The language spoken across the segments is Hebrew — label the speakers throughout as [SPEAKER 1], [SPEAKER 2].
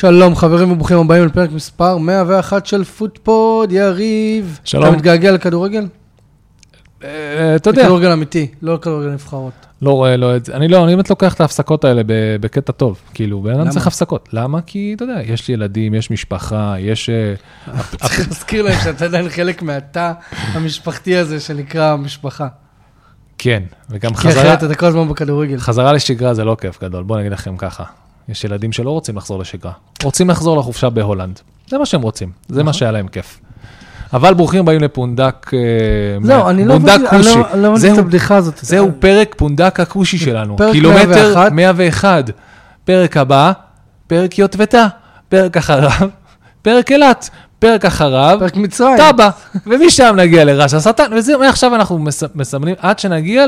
[SPEAKER 1] שלום חברים וברוכים הבאים לפרק מספר 101 של פוטפוד, יריב.
[SPEAKER 2] שלום.
[SPEAKER 1] אתה מתגעגע לכדורגל?
[SPEAKER 2] אה, אתה יודע,
[SPEAKER 1] לכדורגל אמיתי, לא לכדורגל נבחרות.
[SPEAKER 2] לא רואה, לא את זה. אני לא, אני באמת לוקח את ההפסקות האלה בקטע טוב. כאילו, בן אדם? צריך הפסקות. למה? כי, אתה יודע, יש לי ילדים, יש משפחה, יש... אה,
[SPEAKER 1] צריך להזכיר להם שאתה עדיין חלק מהתא המשפחתי הזה שנקרא משפחה.
[SPEAKER 2] כן, וגם
[SPEAKER 1] כי
[SPEAKER 2] חזרה,
[SPEAKER 1] אחרת אתה כל הזמן בכדורגל.
[SPEAKER 2] חזרה לשגרה זה לא כיף גדול, בואו נגיד לכם ככה. יש ילדים שלא רוצים לחזור לשגרה. רוצים לחזור לחופשה בהולנד. זה מה שהם רוצים, זה. מה שהיה להם כיף. אבל ברוכים הבאים לפונדק... אה,
[SPEAKER 1] זהו, אני לא
[SPEAKER 2] פונדק
[SPEAKER 1] אני
[SPEAKER 2] כושי.
[SPEAKER 1] לא- אני לא הבנתי את הבדיחה הזאת.
[SPEAKER 2] זהו פרק פונדק הכושי שלנו. קילומטר
[SPEAKER 1] 101.
[SPEAKER 2] 101. פרק הבא, פרק יוטבתה. פרק אחריו, פרק אילת. פרק אחריו,
[SPEAKER 1] פרק מצרים.
[SPEAKER 2] טאבה. ומשם נגיע לראש השטן, וזהו, מעכשיו אנחנו מס- מסמנים עד שנגיע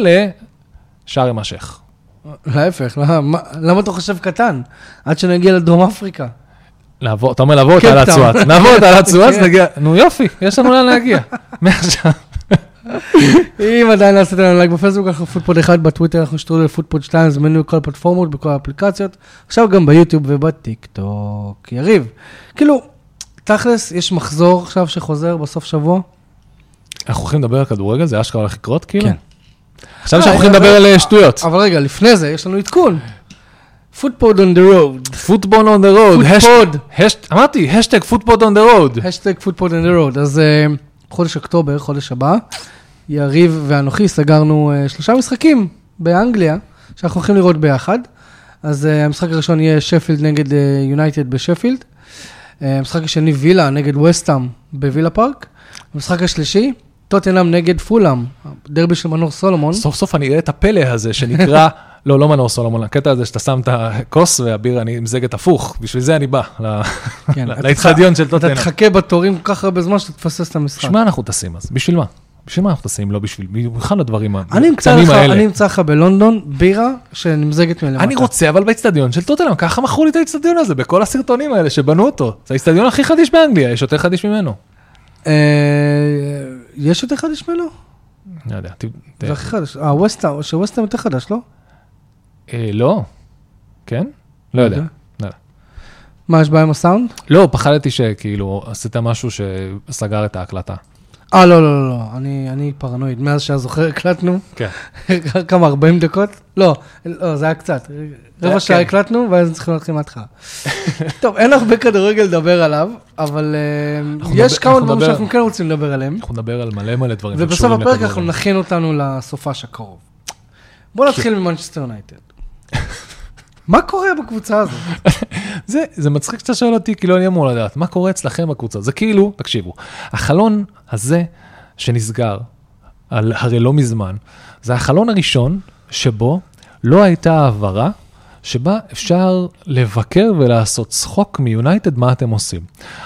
[SPEAKER 2] לשארם א-שייח.
[SPEAKER 1] להפך, למה- למה אתה חושב קטן? עד שנגיע לדרום אפריקה.
[SPEAKER 2] לעבור, אתה אומר לעבור את תעלת
[SPEAKER 1] קייפטאון.
[SPEAKER 2] סואץ. נעבור את תעלת סואץ,
[SPEAKER 1] כן.
[SPEAKER 2] נגיע, נו יופי, יש לנו לאן להגיע. מעכשיו.
[SPEAKER 1] אם עדיין לא עשיתם לנו לייק בפייסבוק, אנחנו פוטפוד 1 בטוויטר, אנחנו שטרודל פוטפוד 2, זמינו בכל הפלטפורמות, בכל האפליקציות, עכשיו גם ביוטיוב ובטיק טוק. יריב, כאילו, תכלס, יש מחזור עכשיו שחוזר בסוף שבוע?
[SPEAKER 2] אנחנו הולכים לדבר על כדורגל, זה אשכרה הולך לקרות כאילו?
[SPEAKER 1] כן.
[SPEAKER 2] עכשיו
[SPEAKER 1] אה,
[SPEAKER 2] שאנחנו הולכים
[SPEAKER 1] אבל-
[SPEAKER 2] לדבר על אה, שטויות.
[SPEAKER 1] אבל רגע, לפני זה, יש לנו עדכון. פוטפוד on the road.
[SPEAKER 2] football on the road.
[SPEAKER 1] פוטפוד.
[SPEAKER 2] אמרתי, השטג football on the road.
[SPEAKER 1] השטג פוטפוד on the road. אז אה, חודש אוקטובר, חודש הבא, יריב ואנוכי סגרנו אה, שלושה משחקים באנגליה, שאנחנו הולכים לראות ביחד. אז אה, המשחק הראשון יהיה שפילד נגד יונייטד בשפילד. אה, המשחק השני וילה נגד וסטאם בווילה פארק. המשחק השלישי, טוטנאם נגד פולאם, דרבי של מנור סולומון.
[SPEAKER 2] סוף סוף אני אראה את הפלא הזה שנקרא, לא, לא מנור סולומון, הקטע הזה שאתה שם את הכוס והבירה נמזגת הפוך, בשביל זה אני בא,
[SPEAKER 1] כן, אתה
[SPEAKER 2] לאצטדיון של
[SPEAKER 1] אתה
[SPEAKER 2] טוטנאם.
[SPEAKER 1] תחכה בתורים כל כך הרבה זמן שאתה תפסס את המשחק.
[SPEAKER 2] בשביל מה אנחנו טסים אז? בשביל מה? בשביל מה אנחנו טסים? לא בשביל, במיוחד
[SPEAKER 1] אמצא
[SPEAKER 2] הקטנים האלה.
[SPEAKER 1] אני אמצא לך בלונדון בירה שנמזגת מלמטה.
[SPEAKER 2] אני רוצה, אבל באצטדיון של טוטנאם, ככה מכרו לי את האצטדיון הזה, בכל הסרטונים האלה שבנו אותו. זה האצטדיון הכי חדיש באנגליה, יש יותר חדיש ממנו.
[SPEAKER 1] יש יותר חדש ממנו?
[SPEAKER 2] לא יודע,
[SPEAKER 1] זה הכי חדש. אה, ווסטהאם, שווסטהאם יותר חדש, לא?
[SPEAKER 2] אה, לא? כן? לא.
[SPEAKER 1] אוקיי.
[SPEAKER 2] לא יודע.
[SPEAKER 1] מה, יש בעיה עם הסאונד?
[SPEAKER 2] לא, פחדתי שכאילו עשית משהו שסגר את ההקלטה.
[SPEAKER 1] אה, לא, לא, לא, לא, אני, אני פרנואיד. מאז שהזוכר הקלטנו,
[SPEAKER 2] כן.
[SPEAKER 1] כמה, 40 דקות? לא, לא, זה היה קצת. רבע שעה
[SPEAKER 2] כן.
[SPEAKER 1] הקלטנו, ואז צריכים להתחיל מההתחלה. טוב, אין הרבה כדורגל לדבר עליו, אבל אה, יש כמה דברים שאנחנו כן רוצים לדבר עליהם.
[SPEAKER 2] אנחנו נדבר על מלא מלא דברים.
[SPEAKER 1] ובסוף הפרק. אנחנו נכין אותנו לסופש הקרוב. בוא נתחיל ממנצ'סטר יונייטד. מה קורה בקבוצה הזאת?
[SPEAKER 2] זה, זה מצחיק שאתה שואל אותי, כאילו אני אמור לדעת, מה קורה אצלכם בקבוצה? זה כאילו, תקשיבו, החלון הזה שנסגר, על, הרי לא מזמן, זה החלון הראשון שבו לא הייתה העברה שבה אפשר לבקר ולעשות צחוק מיונייטד, מה אתם עושים.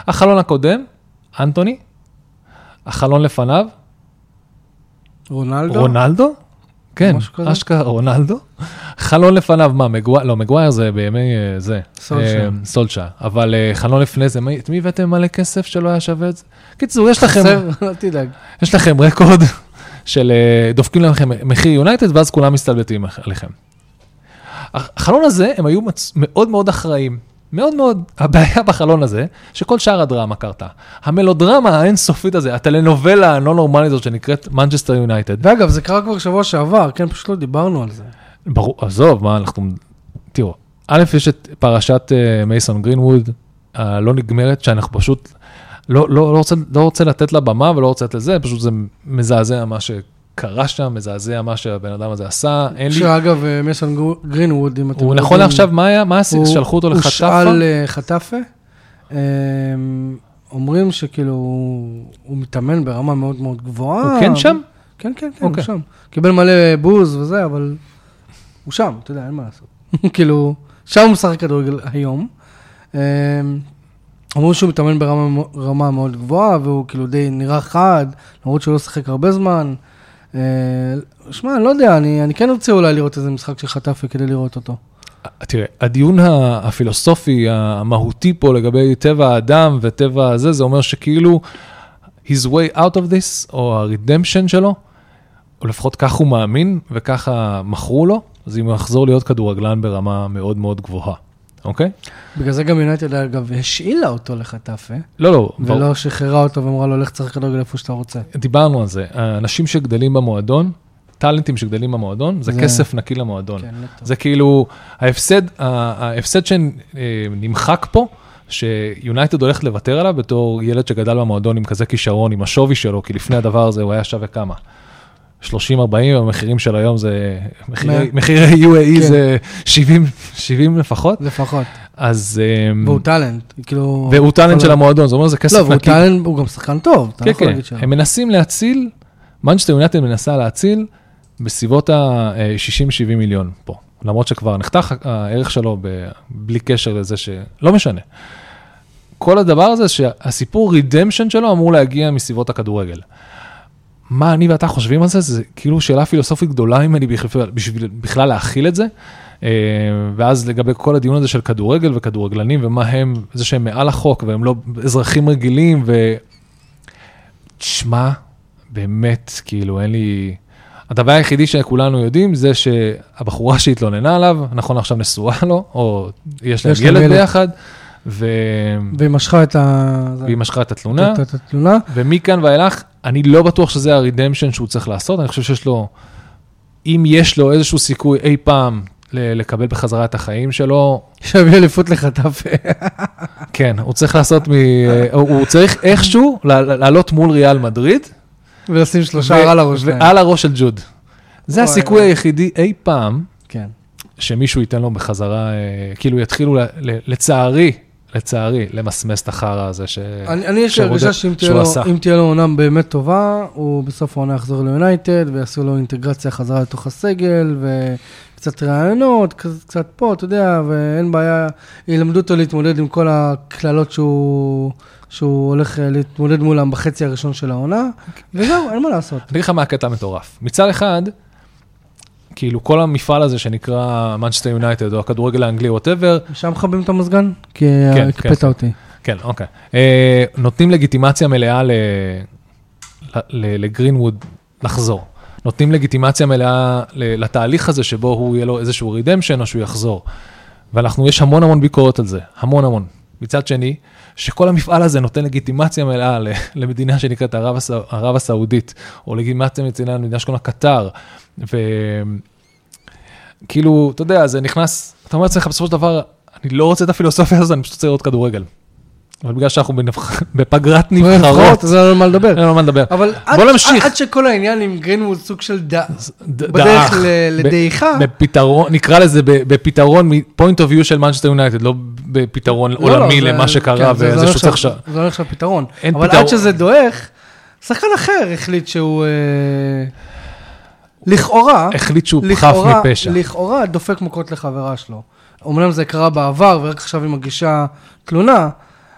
[SPEAKER 2] החלון הקודם, אנטוני, החלון לפניו,
[SPEAKER 1] רונלדו?
[SPEAKER 2] רונלדו? כן? אשכרה רונלדו. חלון לפניו, מה, מגווייר, לא, מגווייר זה בימי אה, זה.
[SPEAKER 1] סולשייר.
[SPEAKER 2] אה. אבל אה, חלון לפני זה, את מי הבאתם מלא כסף שלא היה שווה את זה? קיצור, יש לכם,
[SPEAKER 1] חסר? אל תדאג.
[SPEAKER 2] יש לכם רקורד של דופקים לכם מחיר יונייטד, ואז כולם מסתלבטים עליכם. החלון הזה, הם היו. מאוד מאוד אחראים. מאוד מאוד, הבעיה בחלון הזה, שכל שאר הדרמה קרתה. המלודרמה האינסופית הזה, הטלנובלה הלא נורמלית הזאת שנקראת מנצ'סטר יונייטד,
[SPEAKER 1] ואגב, זה קרה כבר שבוע שעבר, כן, פשוט לא דיברנו על זה.
[SPEAKER 2] ברור, עזוב, מה אנחנו... תראו, א', יש את פרשת אה, מייסון גרינווד, הלא נגמרת, שאנחנו פשוט... לא, לא, לא, רוצה, לא רוצה לתת לה במה ולא רוצה לתת לזה, פשוט זה מזעזע מה שקרה שם, מזעזע מה שהבן אדם הזה עשה, אין לי...
[SPEAKER 1] שאגב, אה, מסון גר- גרינווד, אם אתם
[SPEAKER 2] הוא נכון לעכשיו, מה היה? מה עשית?
[SPEAKER 1] הוא-
[SPEAKER 2] שלחו אותו
[SPEAKER 1] הוא
[SPEAKER 2] לחטאפה?
[SPEAKER 1] שאל אה, חטאפה. אה, אומרים שכאילו, הוא הוא מתאמן ברמה מאוד מאוד גבוהה.
[SPEAKER 2] הוא כן שם?
[SPEAKER 1] כן, כן, כן, הוא
[SPEAKER 2] אוקיי.
[SPEAKER 1] שם. קיבל מלא בוז וזה, אבל הוא שם, אתה יודע, אין מה לעשות. כאילו, שם הוא משחק כדורגל היום. אה, אמרו שהוא מתאמן ברמה מאוד גבוהה, והוא כאילו די נראה חד, למרות שהוא לא שיחק הרבה זמן. אה, שמע, אני לא יודע, אני, אני כן רוצה אולי לראות איזה משחק של חטאפה כדי לראות אותו.
[SPEAKER 2] תראה, הדיון הפילוסופי, המהותי פה לגבי טבע האדם וטבע הזה, זה אומר שכאילו, his way out of this, או ה-redemption שלו, או לפחות כך הוא מאמין וככה מכרו לו, אז אם הוא יחזור להיות כדורגלן ברמה מאוד מאוד גבוהה. אוקיי?
[SPEAKER 1] בגלל זה גם יונייטד, אגב, השאילה אותו לחטאפה,
[SPEAKER 2] לא, לא, ברור.
[SPEAKER 1] ולא שחררה אותו ואמרה לו, לך תשחק כדורגל איפה שאתה רוצה.
[SPEAKER 2] דיברנו על זה, האנשים שגדלים במועדון, טאלנטים שגדלים במועדון, זה
[SPEAKER 1] זה-
[SPEAKER 2] כסף נקי למועדון.
[SPEAKER 1] כן.
[SPEAKER 2] זה כאילו, ההפסד, ההפסד שנמחק פה, שיונייטד הולכת לוותר עליו בתור ילד שגדל במועדון עם כזה כישרון, עם השווי שלו, כי לפני הדבר הזה הוא היה שווה כמה? 30-40, המחירים של היום זה, מחירי-. מחירי UAE
[SPEAKER 1] כן.
[SPEAKER 2] זה 70, 70 לפחות,
[SPEAKER 1] לפחות.
[SPEAKER 2] אז... אמ,
[SPEAKER 1] והוא טאלנט, כאילו...
[SPEAKER 2] והוא טאלנט של
[SPEAKER 1] ה-
[SPEAKER 2] המועדון, זאת אומרת, זה כסף
[SPEAKER 1] לא, והוא
[SPEAKER 2] נקי.
[SPEAKER 1] טאלנט, הוא גם שחקן טוב, אתה לא
[SPEAKER 2] כן,
[SPEAKER 1] יכול
[SPEAKER 2] כן,
[SPEAKER 1] להגיד שלא.
[SPEAKER 2] הם מנסים להציל, מנצ'סטר יונייטד מנסה להציל בסביבות ה-60-70 מיליון פה. למרות שכבר נחתך הערך שלו ב- בלי קשר לזה ש... לא משנה. כל הדבר הזה שהסיפור רידמפשן שלו אמור להגיע מסביבות הכדורגל. מה אני ואתה חושבים על זה? זה כאילו שאלה פילוסופית גדולה ממני בשביל בכלל להכיל את זה. אה, ואז לגבי כל הדיון הזה של כדורגל וכדורגלנים ומה הם, זה שהם מעל החוק והם לא אזרחים רגילים ו... תשמע, באמת, כאילו, אין לי... הדבר היחידי שכולנו יודעים זה שהבחורה שהתלוננה עליו, נכון עכשיו נשואה לו, או יש להם ילד. ביחד, ו...
[SPEAKER 1] והיא משכה את ה...
[SPEAKER 2] והיא משכה את התלונה,
[SPEAKER 1] את- את התלונה.
[SPEAKER 2] ומכאן ואילך, אני לא בטוח שזה הרידמפשן שהוא צריך לעשות, אני חושב שיש לו, אם יש לו איזשהו סיכוי אי פעם ל- לקבל בחזרה את החיים שלו,
[SPEAKER 1] שיביא אליפות לחטאפה.
[SPEAKER 2] כן, הוא צריך לעשות מ... הוא צריך איכשהו לעל- לעלות מול ריאל מדריד,
[SPEAKER 1] ולשים שלושה
[SPEAKER 2] ו-
[SPEAKER 1] על הראש שלהם.
[SPEAKER 2] ועל הראש של ג'וד. זה הסיכוי. היחידי אי פעם
[SPEAKER 1] כן.
[SPEAKER 2] שמישהו ייתן לו בחזרה, אה, כאילו יתחילו, לצערי, לצערי, למסמס את החרא הזה ש...
[SPEAKER 1] אני, אני יש לי הרגשה שאם תהיה לו- תהיה לו עונה באמת טובה, הוא בסוף העונה יחזור ליונייטד, ויעשו לו אינטגרציה חזרה לתוך הסגל, וקצת רעיונות, קצת- פה, אתה יודע, ואין בעיה, ילמדו אותו להתמודד עם כל הקללות שהוא, שהוא הולך אה, להתמודד מולם בחצי הראשון של העונה, וזהו, אין מה לעשות.
[SPEAKER 2] אני אגיד לך מה הקטע המטורף. מצד אחד, כאילו כל המפעל הזה שנקרא מנצ'סטר יונייטד, או הכדורגל האנגלי, whatever,
[SPEAKER 1] שם מכבים את המזגן? כי
[SPEAKER 2] כן,
[SPEAKER 1] הקפאת
[SPEAKER 2] כן.
[SPEAKER 1] אותי.
[SPEAKER 2] כן, אוקיי. אה, נותנים לגיטימציה מלאה ל- ל- ל- לגרינווד לחזור. נותנים לגיטימציה מלאה לתהליך הזה שבו הוא יהיה לו איזשהו redemption או שהוא יחזור. ואנחנו, יש המון המון ביקורות על זה, המון המון. מצד שני, שכל המפעל הזה נותן לגיטימציה מלאה למדינה שנקראת ערב, הסע- ערב הסעודית, או לגיטימציה מצינה למדינה שקוראים לה קטר, וכאילו, אתה יודע, זה נכנס, אתה אומר לעצמך, בסופו של דבר, אני לא רוצה את הפילוסופיה הזאת, אני פשוט רוצה לראות כדורגל. אבל בגלל שאנחנו בפגרת נבחרות,
[SPEAKER 1] זה לא על מה לדבר.
[SPEAKER 2] אין לנו מה לדבר.
[SPEAKER 1] אבל
[SPEAKER 2] בוא
[SPEAKER 1] עד-
[SPEAKER 2] נמשיך.
[SPEAKER 1] עד שכל העניין עם גרינווד סוג של ד...
[SPEAKER 2] ד-
[SPEAKER 1] בדרך לדעיכה.
[SPEAKER 2] בפתרון, נקרא לזה בפתרון מ-point of view של מנצ'סטר יונייטד, לא בפתרון
[SPEAKER 1] לא,
[SPEAKER 2] עולמי
[SPEAKER 1] לא, זה-
[SPEAKER 2] למה שקרה,
[SPEAKER 1] כן, זה-
[SPEAKER 2] וזה
[SPEAKER 1] זה לא
[SPEAKER 2] שהוא צריך... ש-
[SPEAKER 1] זה לא נחשב פתרון.
[SPEAKER 2] אין
[SPEAKER 1] אבל. עד שזה דועך, שחקן אחר החליט שהוא... אה, לכאורה,
[SPEAKER 2] החליט שהוא חף
[SPEAKER 1] לכאורה,
[SPEAKER 2] מפשע.
[SPEAKER 1] לכאורה דופק מכות לחברה שלו. אמנם זה קרה בעבר, ורק עכשיו היא מגישה תלונה,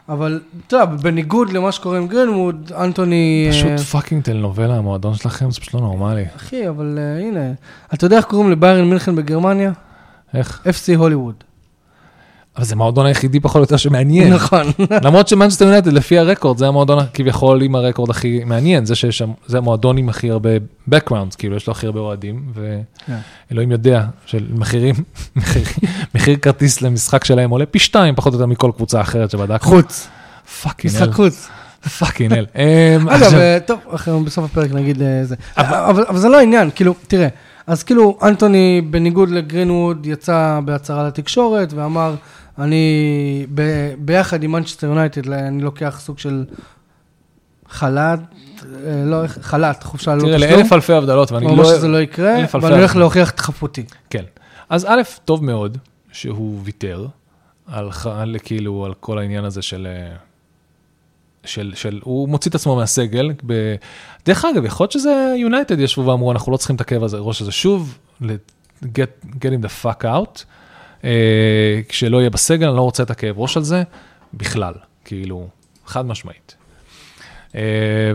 [SPEAKER 1] אבל אתה יודע, בניגוד למה שקורה עם גרינווד, אנטוני...
[SPEAKER 2] פשוט
[SPEAKER 1] אה,
[SPEAKER 2] fucking טלנובלה, המועדון שלכם, זה פשוט לא נורמלי.
[SPEAKER 1] אחי, אבל אה, הנה, אתה יודע איך קוראים לביירן מינכן בגרמניה?
[SPEAKER 2] איך?
[SPEAKER 1] FC הוליווד.
[SPEAKER 2] אבל זה המועדון היחידי פחות או יותר שמעניין.
[SPEAKER 1] נכון.
[SPEAKER 2] למרות שמנצ'סטר יונייטד, לפי הרקורד, זה המועדון כביכול עם הרקורד הכי מעניין, זה שיש שם, זה המועדון עם הכי הרבה backgrounds, כאילו יש לו הכי הרבה אוהדים. ואלוהים יודע של מחירים, מחיר- כרטיס למשחק שלהם עולה פי שתיים פחות או יותר מכל קבוצה אחרת שבדקנו.
[SPEAKER 1] חוץ,
[SPEAKER 2] fucking
[SPEAKER 1] משחק חוץ.
[SPEAKER 2] fucking hell. אמ,
[SPEAKER 1] אגב, אה, טוב, בסוף הפרק נגיד אה, זה. אבל אבל זה לא העניין, כאילו, תראה, אז כאילו, אנטוני, בניגוד לגרינווד, יצא בהצהרה לתקשורת ואמר, אני ב- ביחד עם מנצ'סטר יונייטד, אני לוקח סוג של חל"ת, אה, לא, חל"ת, חופשה ללא
[SPEAKER 2] תראה,
[SPEAKER 1] תשלום.
[SPEAKER 2] לאלף אלפי הבדלות, ואני לא...
[SPEAKER 1] אמר שזה לא יקרה, ואני הולך. להוכיח את חפותי.
[SPEAKER 2] כן. אז א', טוב מאוד שהוא ויתר על, על כאילו, על כל העניין הזה של... אה, של, של, הוא מוציא את עצמו מהסגל. ב... דרך אגב, יכול להיות שזה יונייטד ישבו ואמרו, אנחנו לא צריכים את הכאב הזה, ראש הזה שוב, get, get in the fuck out. אה, כשלא יהיה בסגל, אני לא רוצה את הכאב ראש על זה בכלל, כאילו, חד משמעית. אה,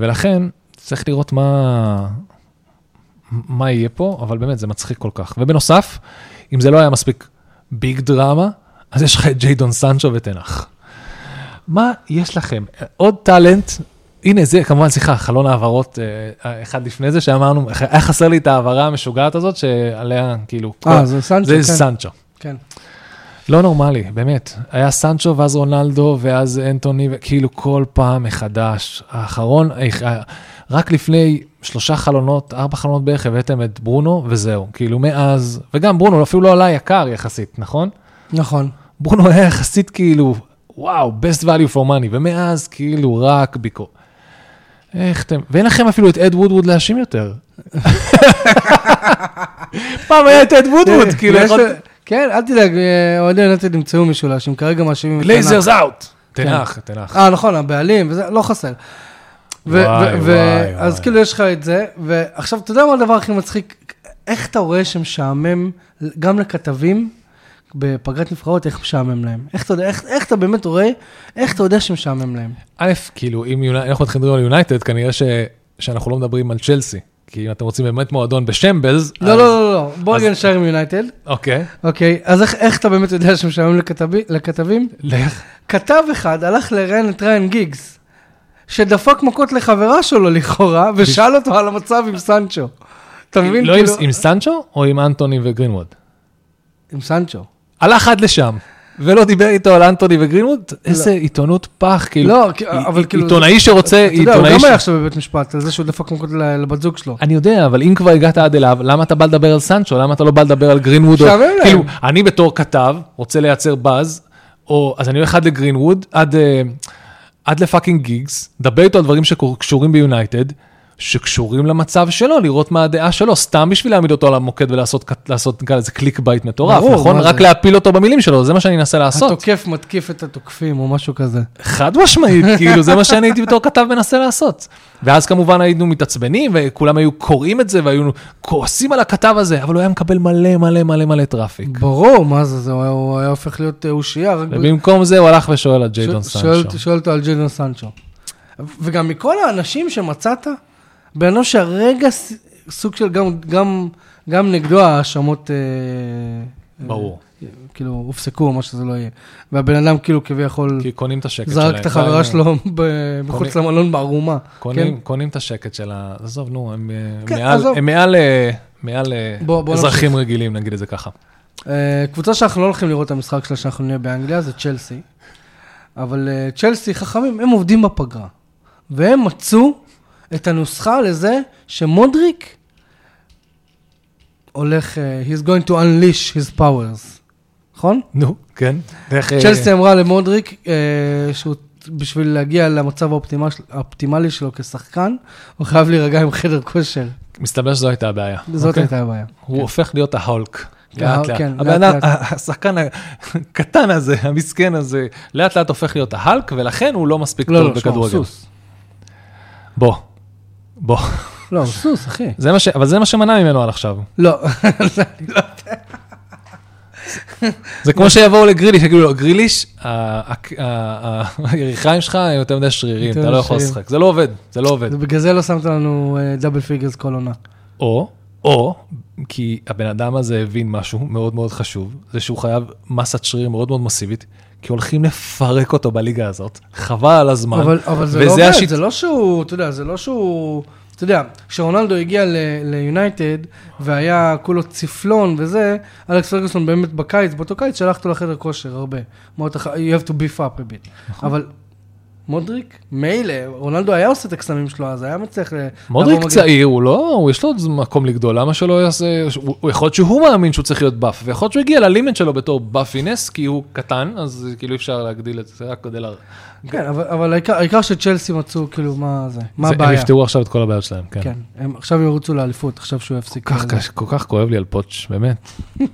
[SPEAKER 2] ולכן, צריך לראות מה, מה יהיה פה, אבל באמת, זה מצחיק כל כך. ובנוסף, אם זה לא היה מספיק ביג דרמה, אז יש לך את ג'יידון סנצ'ו ותנח. מה יש לכם? עוד טאלנט, הנה זה, כמובן, סליחה, חלון העברות, אה, אחד לפני זה שאמרנו, היה חסר לי את ההעברה המשוגעת הזאת, שעליה, כאילו,
[SPEAKER 1] אה, זה סנצ'ו,
[SPEAKER 2] זה
[SPEAKER 1] כן.
[SPEAKER 2] סנצ'ו.
[SPEAKER 1] כן.
[SPEAKER 2] לא נורמלי, באמת. היה סנצ'ו ואז רונלדו ואז אנטוני, כאילו כל פעם מחדש. האחרון, אה, רק לפני שלושה חלונות, ארבע חלונות בערך הבאתם את ברונו וזהו. כאילו מאז, וגם ברונו אפילו לא עלה יקר יחסית, נכון?
[SPEAKER 1] נכון.
[SPEAKER 2] ברונו היה יחסית כאילו, וואו, best value for money, ומאז כאילו רק ביקור. איך אתם, ואין לכם אפילו את אד וודווד להאשים יותר. פעם היה את אד וודווד, כאילו,
[SPEAKER 1] יש-
[SPEAKER 2] יכול...
[SPEAKER 1] כן, אל תדאג, אה, אוהדי יונתן נמצאו משולש, הם כרגע מאשימים את תנח.
[SPEAKER 2] אאוט. תנח, תנח.
[SPEAKER 1] אה, נכון, הבעלים, וזה לא חסר.
[SPEAKER 2] וואי, וואי,
[SPEAKER 1] אז. כאילו יש לך את זה, ועכשיו, אתה יודע מה הדבר הכי מצחיק? איך אתה רואה שמשעמם גם לכתבים בפגרת נבחרות, איך משעמם להם? איך אתה יודע, איך, איך אתה באמת רואה, איך אתה יודע שמשעמם להם?
[SPEAKER 2] א', כאילו, אם אנחנו מתחילים לדבר על יונייטד, כנראה ש- שאנחנו לא מדברים על צ'לסי. כי אם אתם רוצים באמת מועדון בשמבלס,
[SPEAKER 1] לא,
[SPEAKER 2] אז-
[SPEAKER 1] לא, לא, לא, בוא
[SPEAKER 2] אז-
[SPEAKER 1] רגע נשאר עם יונייטד.
[SPEAKER 2] אוקיי.
[SPEAKER 1] אוקיי, אז איך, איך אתה באמת יודע שמשעמם לכתבי, לכתבים?
[SPEAKER 2] לך.
[SPEAKER 1] כתב אחד הלך לראיין את ריין גיגס, שדפק מכות לחברה שלו לכאורה, ושאל אותו על המצב עם סנצ'ו. אתה מבין?
[SPEAKER 2] לא עם-
[SPEAKER 1] כאילו-
[SPEAKER 2] עם סנצ'ו או עם אנטוני וגרינווד?
[SPEAKER 1] עם סנצ'ו.
[SPEAKER 2] הלך עד לשם, ולא דיבר איתו על אנטוני וגרינווד? איזה עיתונות פח, כאילו.
[SPEAKER 1] לא, אבל כאילו...
[SPEAKER 2] עיתונאי שרוצה,
[SPEAKER 1] אתה יודע, הוא גם. היה עכשיו בבית משפט, על זה שהוא דפק מכות לבת זוג שלו.
[SPEAKER 2] אני יודע, אבל אם כבר הגעת עד אליו, למה אתה בא לדבר על סנצ'ו? למה אתה לא בא לדבר על גרינווד? כאילו, אני בתור כתב, רוצה לייצר באז, או, אז אני הולך עד לגרינווד, עד, אה, עד ל fucking גיגס, דבר איתו על דברים שקשורים ביונייטד, שקשורים למצב שלו, לראות מה הדעה שלו, סתם בשביל להעמיד אותו על המוקד ולעשות, נקרא לזה clickbait מטורף,
[SPEAKER 1] ברור,
[SPEAKER 2] נכון? רק
[SPEAKER 1] זה?
[SPEAKER 2] להפיל אותו במילים שלו, זה מה שאני אנסה לעשות.
[SPEAKER 1] התוקף מתקיף את התוקפים, או משהו כזה.
[SPEAKER 2] חד משמעית, כאילו, זה מה שאני הייתי בתור כתב מנסה לעשות. ואז כמובן היינו מתעצבנים, וכולם היו קוראים את זה, והיו כועסים על הכתב הזה, אבל הוא היה מקבל מלא מלא מלא מלא traffic.
[SPEAKER 1] ברור, מה זה, זה, הוא היה- הוא היה הופך להיות אה, אושיה,
[SPEAKER 2] ובמקום זה הוא הלך ושואל על ג'יידון סנצ'ו.
[SPEAKER 1] שואל אותו על ג'יידון סנצ'ו. וגם מכל האנשים שמצאת, בן אדם שהרגע סוג של גם, גם, גם נגדו ההאשמות, אה,
[SPEAKER 2] ברור,
[SPEAKER 1] אה, כאילו, הופסקו, או מה שזה לא יהיה. והבן אדם כאילו כביכול
[SPEAKER 2] כי קונים את השקט שלהם.
[SPEAKER 1] זרק את החברה שלו מחוץ למלון בערומה.
[SPEAKER 2] קונים- קונים את השקט של ה... עזוב, נו, הם אה,
[SPEAKER 1] כן,
[SPEAKER 2] מעל- אזרחים. רגילים, נגיד את זה ככה.
[SPEAKER 1] קבוצה שאנחנו לא הולכים לראות את המשחק שלה שאנחנו נהיה באנגליה זה צ'לסי. אבל צ'לסי חכמים, הם עובדים בפגרה. והם מצאו את הנוסחה לזה שמודריק הולך, אה, he's going to unleash his powers, נכון?
[SPEAKER 2] נו, כן. אה,
[SPEAKER 1] צ'לסי אמרה למודריק אה, שהוא בשביל להגיע למצב האופטימל- האופטימלי שלו כשחקן, הוא חייב להירגע עם חדר כושר.
[SPEAKER 2] מסתבר שזו הייתה הבעיה.
[SPEAKER 1] זאת
[SPEAKER 2] אוקיי?
[SPEAKER 1] הייתה הבעיה.
[SPEAKER 2] הוא הופך להיות ההולק. לאט לאט.
[SPEAKER 1] כן,
[SPEAKER 2] הבן
[SPEAKER 1] לאט,
[SPEAKER 2] אדם, השחקן הקטן הזה, המסכן הזה, לאט לאט הופך להיות ההלק, ולכן הוא לא מספיק
[SPEAKER 1] לא,
[SPEAKER 2] טוב
[SPEAKER 1] לא, שמע, הוא
[SPEAKER 2] בכדורגל.
[SPEAKER 1] סוס.
[SPEAKER 2] בוא, בוא.
[SPEAKER 1] לא, הוא סוס, אחי.
[SPEAKER 2] זה מה ש... אבל זה מה שמנע ממנו עד עכשיו.
[SPEAKER 1] לא,
[SPEAKER 2] זה כמו שיבואו לגריליש, יגידו לו, גריליש, היריחיים שלך הם יותר מדי שרירים, אתה לא יכול. לשחק. זה לא עובד, זה לא עובד.
[SPEAKER 1] ובגלל זה לא שמת לנו double figures כל עונה.
[SPEAKER 2] או, או, כי הבן אדם הזה הבין משהו מאוד מאוד חשוב, זה שהוא חייב מסת שריר מאוד מאוד מסיבית, כי הולכים לפרק אותו בליגה הזאת, חבל על הזמן.
[SPEAKER 1] אבל, אבל זה לא עובד,
[SPEAKER 2] השיט-
[SPEAKER 1] זה לא שהוא, אתה יודע, זה לא שהוא, אתה יודע, כשרונלדו הגיע ליונייטד והיה כולו צפלון וזה, אלכס פרגוסון באמת בקיץ, באותו קיץ שלח אותו לחדר כושר הרבה. אמר לך, you have to beef up a bit.
[SPEAKER 2] נכון.
[SPEAKER 1] אבל מודריק, מילא, רונלדו היה עושה את הקסמים שלו, אז היה מצליח ל...
[SPEAKER 2] מודריק. צעיר, הוא לא, יש לו עוד מקום לגדול, למה שלא יעשה, הוא יכול להיות שהוא מאמין שהוא צריך להיות באף, ויכול להיות שהוא הגיע ללימט שלו בתור באפינס, כי הוא קטן, אז כאילו אי אפשר להגדיל את זה, זה רק. הר-
[SPEAKER 1] כן, אבל, העיקר, שצ'לסי מצאו, כאילו, מה זה, מה
[SPEAKER 2] זה- הם
[SPEAKER 1] הבעיה?
[SPEAKER 2] יפתרו עכשיו את כל הבעיות שלהם, כן.
[SPEAKER 1] כן, הם עכשיו ירוצו לאליפות, עכשיו שהוא יפסיק.
[SPEAKER 2] כל כך כואב לי על פוטש, באמת,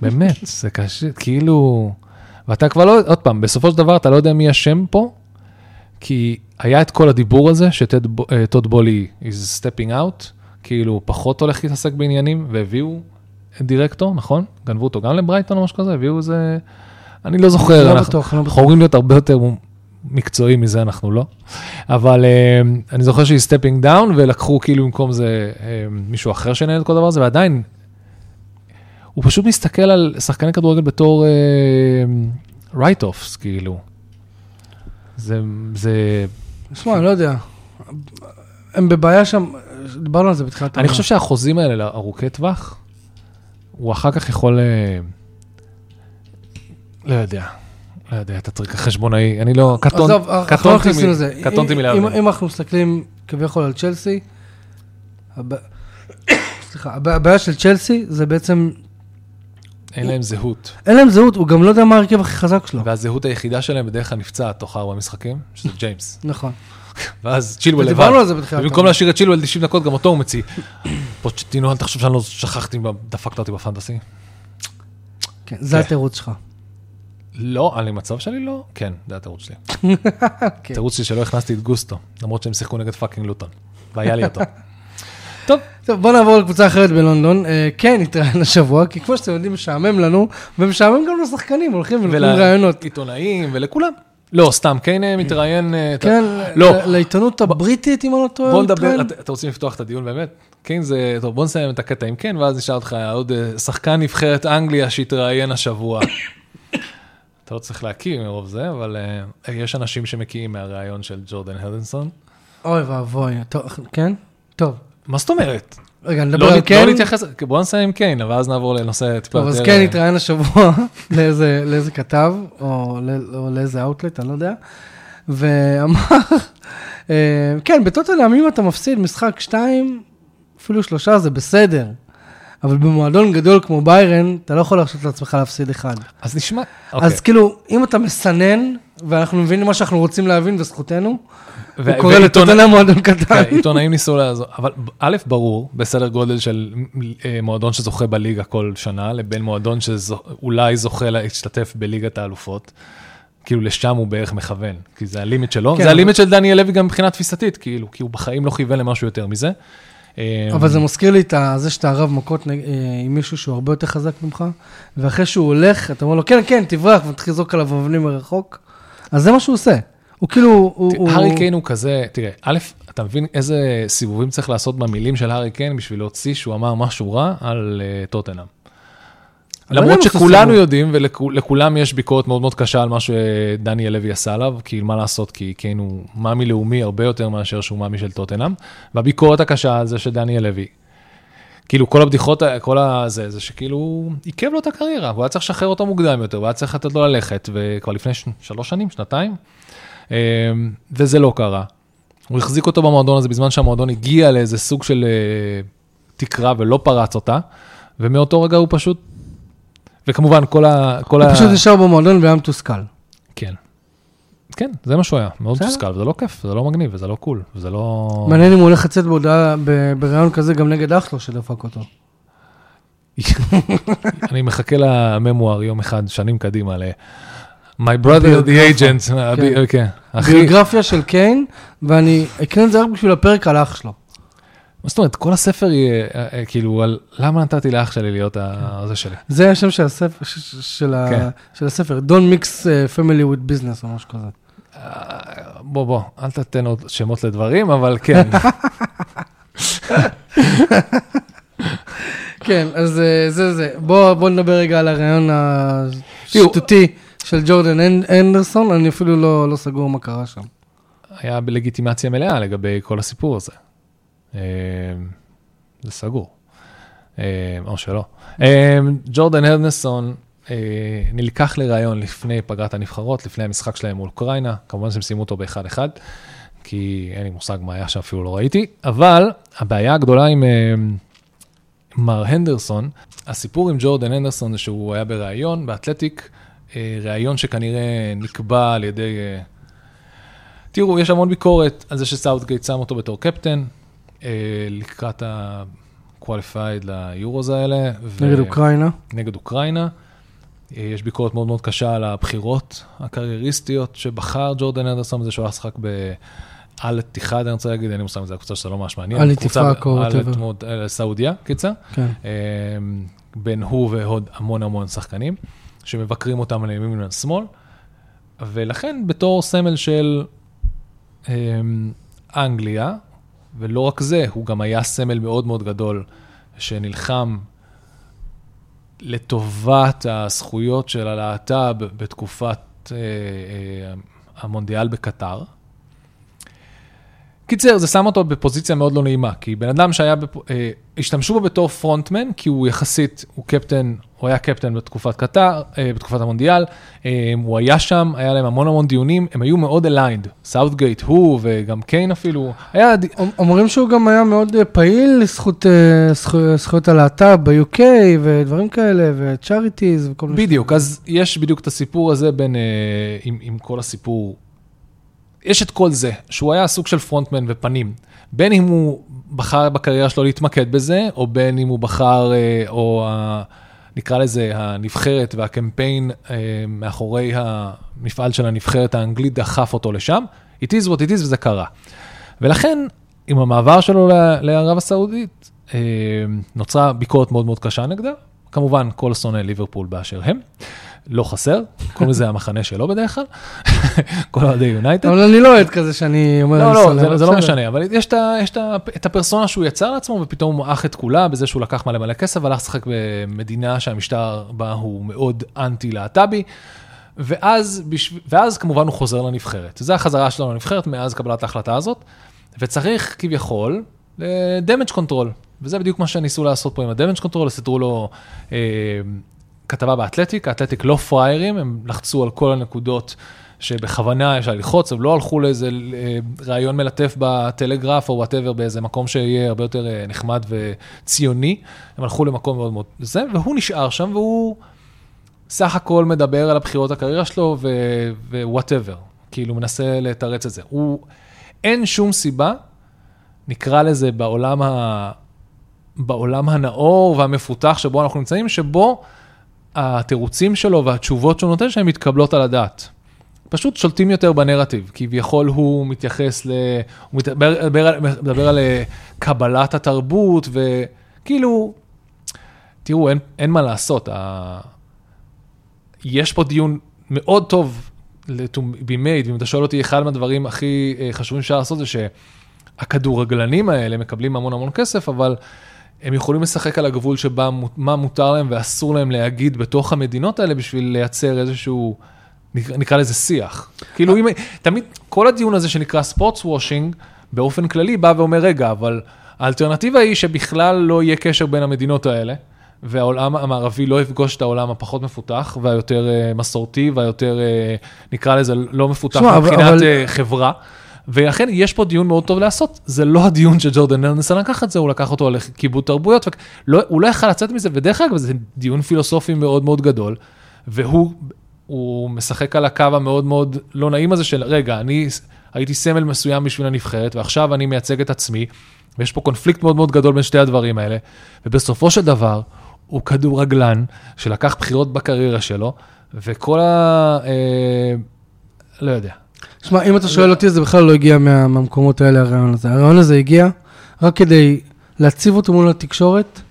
[SPEAKER 2] באמת, זה קשה, כאילו, ואתה כבר לא, עוד פעם, בסופו של דבר אתה לא יודע מי אשם פה, כי היה את כל הדיבור הזה שטוד בולי is stepping out, כאילו הוא פחות הולך להתעסק בעניינים, והביאו דירקטור, נכון? גנבו אותו גם מברייטון או משהו כזה, הביאו איזה, אני לא זוכר,
[SPEAKER 1] לא
[SPEAKER 2] אנחנו-
[SPEAKER 1] בטוח, לא
[SPEAKER 2] אנחנו. אמורים להיות הרבה יותר מקצועיים מזה, אנחנו לא. אבל אה, אני זוכר שהיה stepping down, ולקחו כאילו במקום זה אה, מישהו אחר שינהל את כל הדבר הזה, ועדיין, הוא פשוט מסתכל על שחקני כדורגל בתור רייט אופס, כאילו. זה, זה,
[SPEAKER 1] שמע, אני לא יודע. הם בבעיה שם, דיברנו על זה בתחילת
[SPEAKER 2] אני חושב שהחוזים האלה לארוכי טווח, הוא אחר כך יכול, אה, לא יודע. לא יודע, אתה צריך חשבונאי, אני לא,
[SPEAKER 1] לא
[SPEAKER 2] קטונתי
[SPEAKER 1] נכנסים
[SPEAKER 2] מ-
[SPEAKER 1] לזה.
[SPEAKER 2] קטונתי מלהבין.
[SPEAKER 1] אם- אנחנו מסתכלים כביכול על צ'לסי, סליחה, הב- הבעיה של צ'לסי זה בעצם,
[SPEAKER 2] אין להם זהות.
[SPEAKER 1] אין להם זהות, הוא גם לא יודע מה ההרכב הכי חזק שלו.
[SPEAKER 2] והזהות היחידה שלהם בדרך כלל נפצעת תוך ארבע משחקים, שזה ג'יימס.
[SPEAKER 1] נכון.
[SPEAKER 2] ואז צ'ילואל לבד.
[SPEAKER 1] ודיברנו על זה בתחילת העונה.
[SPEAKER 2] להשאיר את צ'ילואל 90 דקות, גם אותו הוא מוציא. פוצ'טינו, אל תחשוב שאני לא שכחתי, דפקת אותי בפנטסי.
[SPEAKER 1] כן, זה
[SPEAKER 2] כן.
[SPEAKER 1] התירוץ שלך.
[SPEAKER 2] לא, על המצב שלי לא. כן, זה התירוץ שלי.
[SPEAKER 1] כן.
[SPEAKER 2] התירוץ שלי שלא הכנסתי את גוסטו, למרות שהם שיחקו נגד fucking לוטון. והיה לי אותו. טוב,
[SPEAKER 1] טוב, בוא נעבור לקבוצה אחרת בלונדון. אה, כן, התראיין השבוע, כי כמו שאתם יודעים, משעמם לנו, ומשעמם גם לשחקנים, הולכים ונותנים רעיונות.
[SPEAKER 2] ולעיתונאים ולכולם. לא, סתם, קיין אה, מתראיין... אה,
[SPEAKER 1] כן,
[SPEAKER 2] לא.
[SPEAKER 1] לעיתונות הבריטית, אם אני לא טועה.
[SPEAKER 2] בוא נדבר, אתם רוצים לפתוח את הדיון באמת? קיין זה, טוב בוא נסיים את הקטע עם קיין ואז נשאל אותך עוד אה, שחקן נבחרת אנגליה שהתראיין השבוע. אתה לא צריך להכיר מרוב זה, אבל אה, יש אנשים שמקיאים מהראיון של ג'ורדן הרדנסון.
[SPEAKER 1] אוי ואבוי, טוב, כן? טוב.
[SPEAKER 2] מה זאת אומרת?
[SPEAKER 1] רגע, נדבר
[SPEAKER 2] לא
[SPEAKER 1] על
[SPEAKER 2] לא
[SPEAKER 1] כן.
[SPEAKER 2] להתייחס, בוא נסיים עם קיין, ואז נעבור לנושא טיפה
[SPEAKER 1] טוב, אז
[SPEAKER 2] יותר,
[SPEAKER 1] כן
[SPEAKER 2] אה,
[SPEAKER 1] התראיין השבוע לאיזה לאיזה כתב, או או לאיזה אאוטלט, אני לא יודע, ואמר, אה, כן, בטוטלאם, אם אתה מפסיד משחק שתיים, אפילו שלושה, זה בסדר. אבל במועדון גדול כמו ביירן, אתה לא יכול להרשות לעצמך להפסיד אחד.
[SPEAKER 2] אז נשמע, אוקיי.
[SPEAKER 1] אז כאילו, אם אתה מסנן, ואנחנו מבינים מה שאנחנו רוצים להבין, וזכותנו, הוא קורא לטוטנאם מועדון קטן.
[SPEAKER 2] כן, עיתונאים ניסו לעזור, אבל א', ברור, בסדר גודל של אה, מועדון שזוכה בליגה כל שנה, לבין מועדון שאולי זוכה להשתתף בליגת האלופות. כאילו לשם הוא בערך מכוון, כי זה הלימיט שלו,
[SPEAKER 1] כן,
[SPEAKER 2] זה הלימיט של דניאל לוי גם מבחינה תפיסתית, כאילו, כי הוא בחיים לא כיוון למשהו יותר מזה. אה,
[SPEAKER 1] אבל זה מזכיר לי את זה שאתה רב מכות אה, עם מישהו שהוא הרבה יותר חזק ממך, ואחרי שהוא הולך, אתה אומר לו, כן, כן, תברח, ותתחיל לזרוק עליו אבנים מרחוק. אז זה מה שהוא עושה. הוא כאילו, הוא...
[SPEAKER 2] הארי קיין הוא כזה, תראה, א', אתה מבין איזה סיבובים צריך לעשות במילים של הארי קיין בשביל להוציא שהוא אמר משהו רע על אה, טוטנאם. למרות שכולנו. יודעים, ולכולם יש ביקורת מאוד מאוד קשה על מה שדניאל לוי עשה עליו, כי מה לעשות, כי קיין הוא מאמי לאומי הרבה יותר מאשר שהוא מאמי של טוטנאם, והביקורת הקשה על זה שדניאל לוי, כאילו כל הבדיחות, כל הזה, זה שכאילו עיכב לו את הקריירה, והוא היה צריך לשחרר אותו מוקדם יותר, והיה צריך לתת לו ללכת, וכבר לפני ש- שלוש שנים, שנתיים, וזה לא קרה. הוא החזיק אותו במועדון הזה בזמן שהמועדון הגיע לאיזה סוג של אה, תקרה ולא פרץ אותה, ומאותו רגע הוא פשוט, וכמובן כל ה... כל
[SPEAKER 1] הוא
[SPEAKER 2] ה...
[SPEAKER 1] פשוט נשאר במועדון והיה מתוסכל.
[SPEAKER 2] כן. כן, זה מה שהוא היה, מאוד. מתוסכל, וזה לא כיף, וזה לא מגניב, וזה לא קול, וזה לא...
[SPEAKER 1] מעניין אם הוא הולך לצאת בהודעה, בריאיון כזה גם נגד אח שלו שדפק אותו.
[SPEAKER 2] אני מחכה לממואר יום אחד, שנים קדימה. My brother the agent, אה,
[SPEAKER 1] כן.
[SPEAKER 2] כן, אחי,
[SPEAKER 1] ביוגרפיה של קיין, ואני אקנה את זה רק בשביל הפרק על אח שלו.
[SPEAKER 2] מה זאת אומרת, כל הספר יהיה, אה, אה, כאילו, על למה נתתי לאח שלי להיות ה- זה שלי.
[SPEAKER 1] זה השם של הספר, של
[SPEAKER 2] כן.
[SPEAKER 1] הספר, Don't mix uh, family with business או משהו כזה.
[SPEAKER 2] אה, בוא, בוא, אל תתן עוד שמות לדברים, אבל כן.
[SPEAKER 1] כן, אז אה, זה זה. בוא, בוא נדבר רגע על הרעיון השטותי של ג'ורדן אנ- אנדרסון, אני אפילו לא, לא סגור מה קרה שם.
[SPEAKER 2] היה בלגיטימציה מלאה לגבי כל הסיפור הזה. אה, זה סגור. אה, או שלא. אה, ג'ורדן אה, נלקח לראיון לפני פגרת הנבחרות, לפני המשחק שלהם מול אוקראינה, כמובן שהם סיימו אותו באחד-אחד, כי אין לי מושג מה היה שם, אפילו לא ראיתי, אבל הבעיה הגדולה עם מר הנדרסון, הסיפור עם ג'ורדן הנדרסון זה שהוא היה בראיון באתלטיק, ראיון שכנראה נקבע על ידי... אה, תראו, יש המון ביקורת על זה שסאוטגייט שם אותו בתור קפטן, אה, לקראת ה-qualified ליורוז האלה. ו-
[SPEAKER 1] נגד אוקראינה.
[SPEAKER 2] נגד אוקראינה. אה, יש ביקורת מאוד מאוד קשה על הבחירות הקרייריסטיות שבחר ג'ורדן אנדרסון בזה שהוא הלך לשחק על תיחד, אני רוצה להגיד, אין לי מושג, זו הקבוצה שאתה לא ממש מעניין.
[SPEAKER 1] אל איתיפאק או
[SPEAKER 2] אה, סעודיה, קיצר.
[SPEAKER 1] כן.
[SPEAKER 2] אה, בין הוא ועוד המון המון שחקנים, שמבקרים אותם על ימין ועל שמאל, ולכן בתור סמל של אה, אנגליה, ולא רק זה, הוא גם היה סמל מאוד מאוד גדול שנלחם לטובת הזכויות של הלהט"ב בתקופת אה, אה, המונדיאל בקטר. קיצר, זה שם אותו בפוזיציה מאוד לא נעימה, כי בן אדם שהיה, בפ... אה, השתמשו בו בתור frontman, כי הוא יחסית, הוא קפטן, הוא היה קפטן בתקופת קטר, אה, בתקופת המונדיאל, אה, הוא היה שם, היה להם המון המון דיונים, הם היו מאוד aligned, סאוטגייט הוא וגם קיין אפילו, היה...
[SPEAKER 1] אומרים שהוא גם היה מאוד אה, פעיל לזכות אה, זכו- זכויות הלהט"ב ב-UK ודברים כאלה, וצ'אריטיז וכל מיני...
[SPEAKER 2] בדיוק, אז יש בדיוק את הסיפור הזה בין, אה, עם, עם כל הסיפור, יש את כל זה, שהוא היה סוג של פרונטמן ופנים. בין אם הוא בחר בקריירה שלו להתמקד בזה, או בין אם הוא בחר, אה, או ה, נקרא לזה הנבחרת והקמפיין אה, מאחורי המפעל של הנבחרת האנגלית דחף אותו לשם. It is what it is וזה קרה. ולכן, עם המעבר שלו לערב הסעודית, אה, נוצרה ביקורת מאוד מאוד קשה נגדה. כמובן, כל שונאי ליברפול באשר הם, לא חסר, קוראים לזה המחנה שלו בדרך כלל, כל אוהדי יונייטד.
[SPEAKER 1] אבל אני לא אוהד כזה שאני אומר...
[SPEAKER 2] לא, לא, זה, זה לא. משנה, אבל יש, את, יש את, את הפרסונה שהוא יצר לעצמו, ופתאום הוא אח את כולה בזה שהוא לקח מלא מלא כסף, והלך לשחק במדינה שהמשטר בה הוא מאוד אנטי-להט"בי, ואז. ואז כמובן הוא חוזר לנבחרת. זו החזרה שלו לנבחרת מאז קבלת ההחלטה הזאת, וצריך כביכול damage control, וזה בדיוק מה שניסו לעשות פה עם ה damage control, סידרו לו אה, כתבה באתלטיק, האתלטיק לא פראיירים, הם לחצו על כל הנקודות שבכוונה אפשר ללחוץ, הם לא הלכו לאיזה אה, ראיון מלטף בטלגרף או whatever באיזה מקום שיהיה הרבה יותר אה, נחמד וציוני, הם הלכו למקום מאוד מאוד זה, והוא נשאר שם והוא סך הכל מדבר על הבחירות הקריירה שלו ווואטאבר, כאילו מנסה לתרץ את זה. הוא, אין שום סיבה, נקרא לזה בעולם, ה, בעולם הנאור והמפותח שבו אנחנו נמצאים, שבו התירוצים שלו והתשובות שהוא נותן שהן מתקבלות על הדעת. פשוט שולטים יותר בנרטיב, כביכול הוא מתייחס ל... הוא מדבר, מדבר, מדבר על אה, קבלת התרבות, וכאילו, תראו, אין, אין מה לעשות. ה... יש פה דיון מאוד טוב to be made, ואם אתה שואל אותי, אחד מהדברים הכי אה, חשובים שאפשר לעשות זה שהכדורגלנים האלה מקבלים המון המון כסף, אבל הם יכולים לשחק על הגבול שבה מה מותר להם ואסור להם להגיד בתוך המדינות האלה בשביל לייצר איזשהו, נקרא, לזה שיח. כאילו, אם, תמיד, כל הדיון הזה שנקרא ספורטס וושינג, באופן כללי בא ואומר, רגע, אבל האלטרנטיבה היא שבכלל לא יהיה קשר בין המדינות האלה, והעולם המערבי לא יפגוש את העולם הפחות מפותח והיותר אה, מסורתי והיותר, אה, נקרא לזה, לא מפותח
[SPEAKER 1] אבל-
[SPEAKER 2] מבחינת
[SPEAKER 1] אבל-
[SPEAKER 2] אה, חברה. ולכן יש פה דיון מאוד טוב לעשות, זה לא הדיון שג'ורדן ארנסון לקח את זה, הוא לקח אותו לכיבוד תרבויות, ולא, הוא לא יכל לצאת מזה, ודרך אגב, זה דיון פילוסופי מאוד מאוד גדול, והוא הוא משחק על הקו המאוד מאוד לא נעים הזה של, רגע, אני הייתי סמל מסוים בשביל הנבחרת, ועכשיו אני מייצג את עצמי, ויש פה קונפליקט מאוד מאוד גדול בין שתי הדברים האלה, ובסופו של דבר, הוא כדורגלן שלקח בחירות בקריירה שלו, וכל ה... אה, לא יודע.
[SPEAKER 1] שמע, אם אתה שואל אותי, זה בכלל לא הגיע מה- מהמקומות האלה, הרעיון הזה. הרעיון הזה הגיע רק כדי להציב אותו מול התקשורת,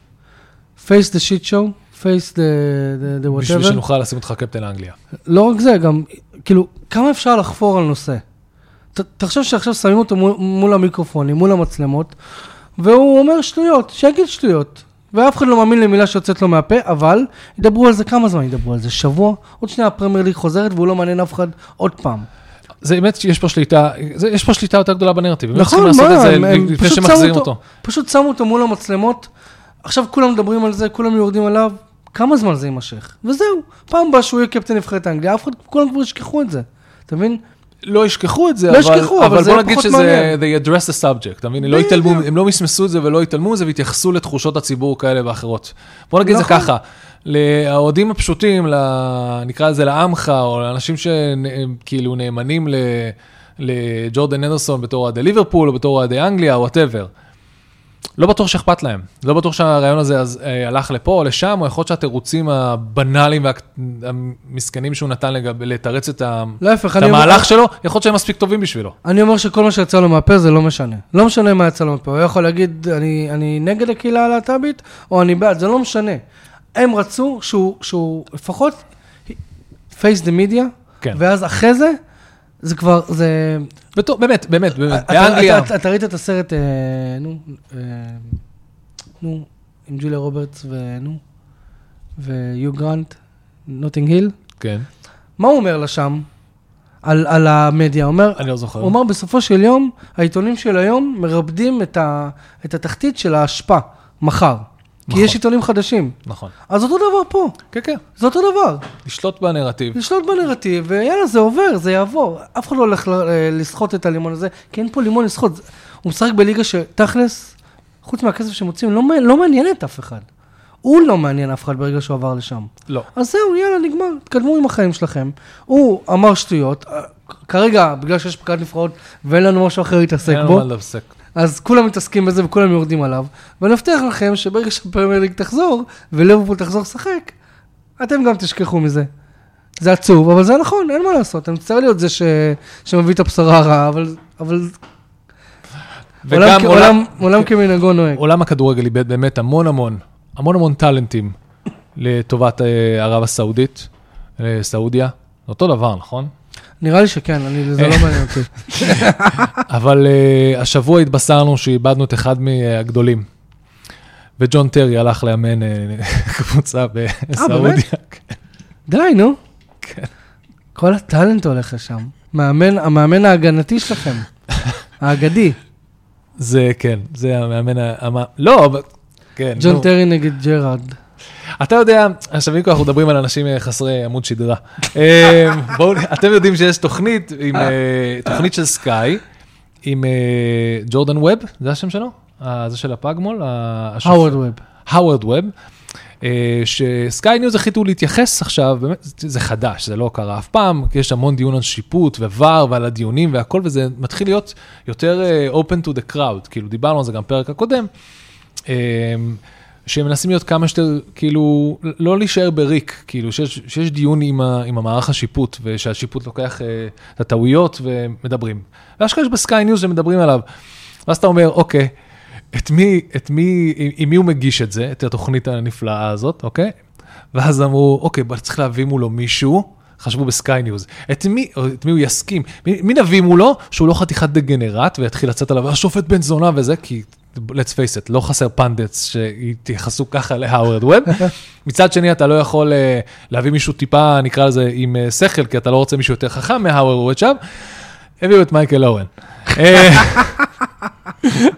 [SPEAKER 1] face the shit show, face the, the, the
[SPEAKER 2] בשביל
[SPEAKER 1] whatever.
[SPEAKER 2] שנוכל לשים אותך קפטן לאנגליה.
[SPEAKER 1] לא רק זה, גם, כאילו, כמה אפשר לחפור על נושא? ת, תחשוב שעכשיו שמים אותו מול, מול המיקרופונים, מול המצלמות, והוא אומר שטויות, שיגיד שטויות. ואף אחד לא מאמין למילה שיוצאת לו מהפה, אבל ידברו על זה כמה זמן ידברו על זה? שבוע? עוד שנייה הפרמייר ליג חוזרת והוא לא מעניין אף אחד עוד פעם.
[SPEAKER 2] זה באמת שיש פה שליטה, זה, יש פה שליטה יותר גדולה בנרטיב.
[SPEAKER 1] נכון, מה,
[SPEAKER 2] את זה
[SPEAKER 1] הם- הם פשוט שמו
[SPEAKER 2] אותו.
[SPEAKER 1] פשוט שמו אותו מול המצלמות, עכשיו כולם מדברים על זה, כולם יורדים עליו, כמה זמן זה יימשך? וזהו, פעם הבאה שהוא יהיה קפטן נבחרת אנגליה, אף אחד, כולם כבר ישכחו את זה, אתה מבין?
[SPEAKER 2] לא ישכחו את זה,
[SPEAKER 1] לא
[SPEAKER 2] אבל,
[SPEAKER 1] ישכחו, אבל
[SPEAKER 2] אבל
[SPEAKER 1] זה
[SPEAKER 2] בוא נגיד שזה,
[SPEAKER 1] מעניין.
[SPEAKER 2] they address the subject, אתה מבין? לא. יתעלמו, הם לא מסמסו את זה ולא יתעלמו מזה והתייחסו לתחושות הציבור כאלה ואחרות. בוא נגיד את זה
[SPEAKER 1] נכון.
[SPEAKER 2] ככה, לאוהדים הפשוטים, ל- נקרא לזה לעמך, או לאנשים שכאילו נאמנים ל- לג'ורדן הנדרסון בתור אוהדי ליברפול, או בתור אוהדי אנגליה, או whatever. לא בטוח שאכפת להם, לא בטוח שהרעיון הזה אז, אה, הלך לפה או לשם, או יכול להיות שהתירוצים הבנאליים והמסכנים שהוא נתן לגב, לתרץ את, ה...
[SPEAKER 1] להפך,
[SPEAKER 2] את
[SPEAKER 1] אני אומר-
[SPEAKER 2] המהלך שלו, יכול להיות שהם מספיק טובים בשבילו.
[SPEAKER 1] אני אומר שכל מה שיצא לו מהפה זה לא משנה. לא משנה מה יצא לו מהפה, הוא יכול להגיד, אני, אני נגד הקהילה הלהט"בית, או אני בעד, זה לא משנה. הם רצו שהוא, שהוא לפחות face the media,
[SPEAKER 2] כן.
[SPEAKER 1] ואז אחרי זה, זה כבר, זה...
[SPEAKER 2] בתור, באמת, באמת, באמת, באנגליה,
[SPEAKER 1] אתה- אתה- אתה ראית את הסרט, אה, נו, אה, נו, עם ג'וליה רוברטס ונו, והיו גרנט, נוטינג היל?
[SPEAKER 2] כן,
[SPEAKER 1] מה הוא אומר לה שם? על, על המדיה. הוא אומר,
[SPEAKER 2] אני לא זוכר.
[SPEAKER 1] הוא אמר, בסופו של יום, העיתונים של היום מרפדים את, ה, את התחתית של האשפה, מחר. כי
[SPEAKER 2] נכון.
[SPEAKER 1] יש עיתונים חדשים.
[SPEAKER 2] נכון.
[SPEAKER 1] אז אותו דבר פה,
[SPEAKER 2] כן, כן.
[SPEAKER 1] זה אותו דבר.
[SPEAKER 2] לשלוט בנרטיב.
[SPEAKER 1] לשלוט בנרטיב, ויאללה, זה עובר, זה יעבור. אף אחד לא הולך אה, לסחוט את הלימון הזה, כי אין פה לימון לסחוט. הוא משחק בליגה שתכלס, חוץ מהכסף שמוצאים, לא, לא מעניין את אף אחד. הוא לא מעניין אף אחד ברגע שהוא עבר לשם.
[SPEAKER 2] לא.
[SPEAKER 1] אז זהו, יאללה, נגמר, תקדמו עם החיים שלכם. הוא אמר שטויות, אה, כרגע, בגלל שיש פקד נבחרות ואין לנו משהו אחר להתעסק
[SPEAKER 2] אין לנו
[SPEAKER 1] בו,
[SPEAKER 2] מה להפסק.
[SPEAKER 1] אז כולם מתעסקים בזה וכולם יורדים עליו, ואני מבטיח לכם שברגע שהפרמייר ליג תחזור, וליברפול תחזור לשחק, אתם גם תשכחו מזה. זה עצוב, אבל זה נכון, אין מה לעשות. אני מצטער להיות זה ש... שמביא את הבשורה הרעה, אבל, אבל עולם,
[SPEAKER 2] וגם
[SPEAKER 1] כ-
[SPEAKER 2] עולם,
[SPEAKER 1] עולם, עולם כמנהגו נוהג.
[SPEAKER 2] עולם הכדורגל איבד באמת המון המון, המון המון טאלנטים לטובת אה, ערב הסעודית, אה, סעודיה. זה אותו דבר, נכון?
[SPEAKER 1] נראה לי שכן, אני, זה לא מעניין אותי.
[SPEAKER 2] אבל uh, השבוע התבשרנו שאיבדנו את אחד מהגדולים. וג'ון טרי הלך לאמן uh, קבוצה בסעודיה. כן.
[SPEAKER 1] די, נו.
[SPEAKER 2] כן.
[SPEAKER 1] כל ה talent הולך לשם. מאמן, המאמן ההגנתי שלכם, האגדי.
[SPEAKER 2] זה כן, זה המאמן, ה- המ... לא, אבל- כן,
[SPEAKER 1] ג'ון. טרי נגד ג'רארד.
[SPEAKER 2] אתה יודע, עכשיו אם אנחנו מדברים על אנשים אה, חסרי עמוד שדרה. אה, בואו, אתם יודעים שיש תוכנית, עם, אה, תוכנית של סקאי, עם אה, ג'ורדן ווב, זה השם שלו? זה של הפגמ"ול?
[SPEAKER 1] הווארד ווב.
[SPEAKER 2] הווארד ווב, שסקיי ניוז החליטו להתייחס עכשיו, באמת, זה חדש, זה לא קרה אף פעם, כי יש המון דיון על שיפוט ו VAR ועל הדיונים והכל, וזה מתחיל להיות יותר open to the crowd, כאילו דיברנו על זה גם בפרק הקודם, אה, שהם מנסים להיות כמה שיותר, כאילו, לא להישאר בריק, כאילו, שיש, שיש דיון עם, ה, עם המערך השיפוט, ושהשיפוט לוקח אה, את הטעויות ומדברים. ואשכרה יש בסקיי ניוז שמדברים עליו. ואז אתה אומר, אוקיי, את מי, את מי, עם, מי הוא מגיש את זה, את התוכנית הנפלאה הזאת, אוקיי? ואז אמרו, אוקיי, צריך להביא מולו מישהו, חשבו בסקיי ניוז, את מי, את מי הוא יסכים, מי, מי נביא מולו שהוא לא חתיכת דגנרט ויתחיל לצאת עליו, השופט בן זונה וזה, כי let's face it, לא חסר pundits שיתייחסו ככה להווארד ווב. מצד שני, אתה לא יכול uh, להביא מישהו טיפה, נקרא לזה, עם uh, שכל, כי אתה לא רוצה מישהו יותר חכם מהווארד ווב שם. הביאו את מייקל אורן. אה,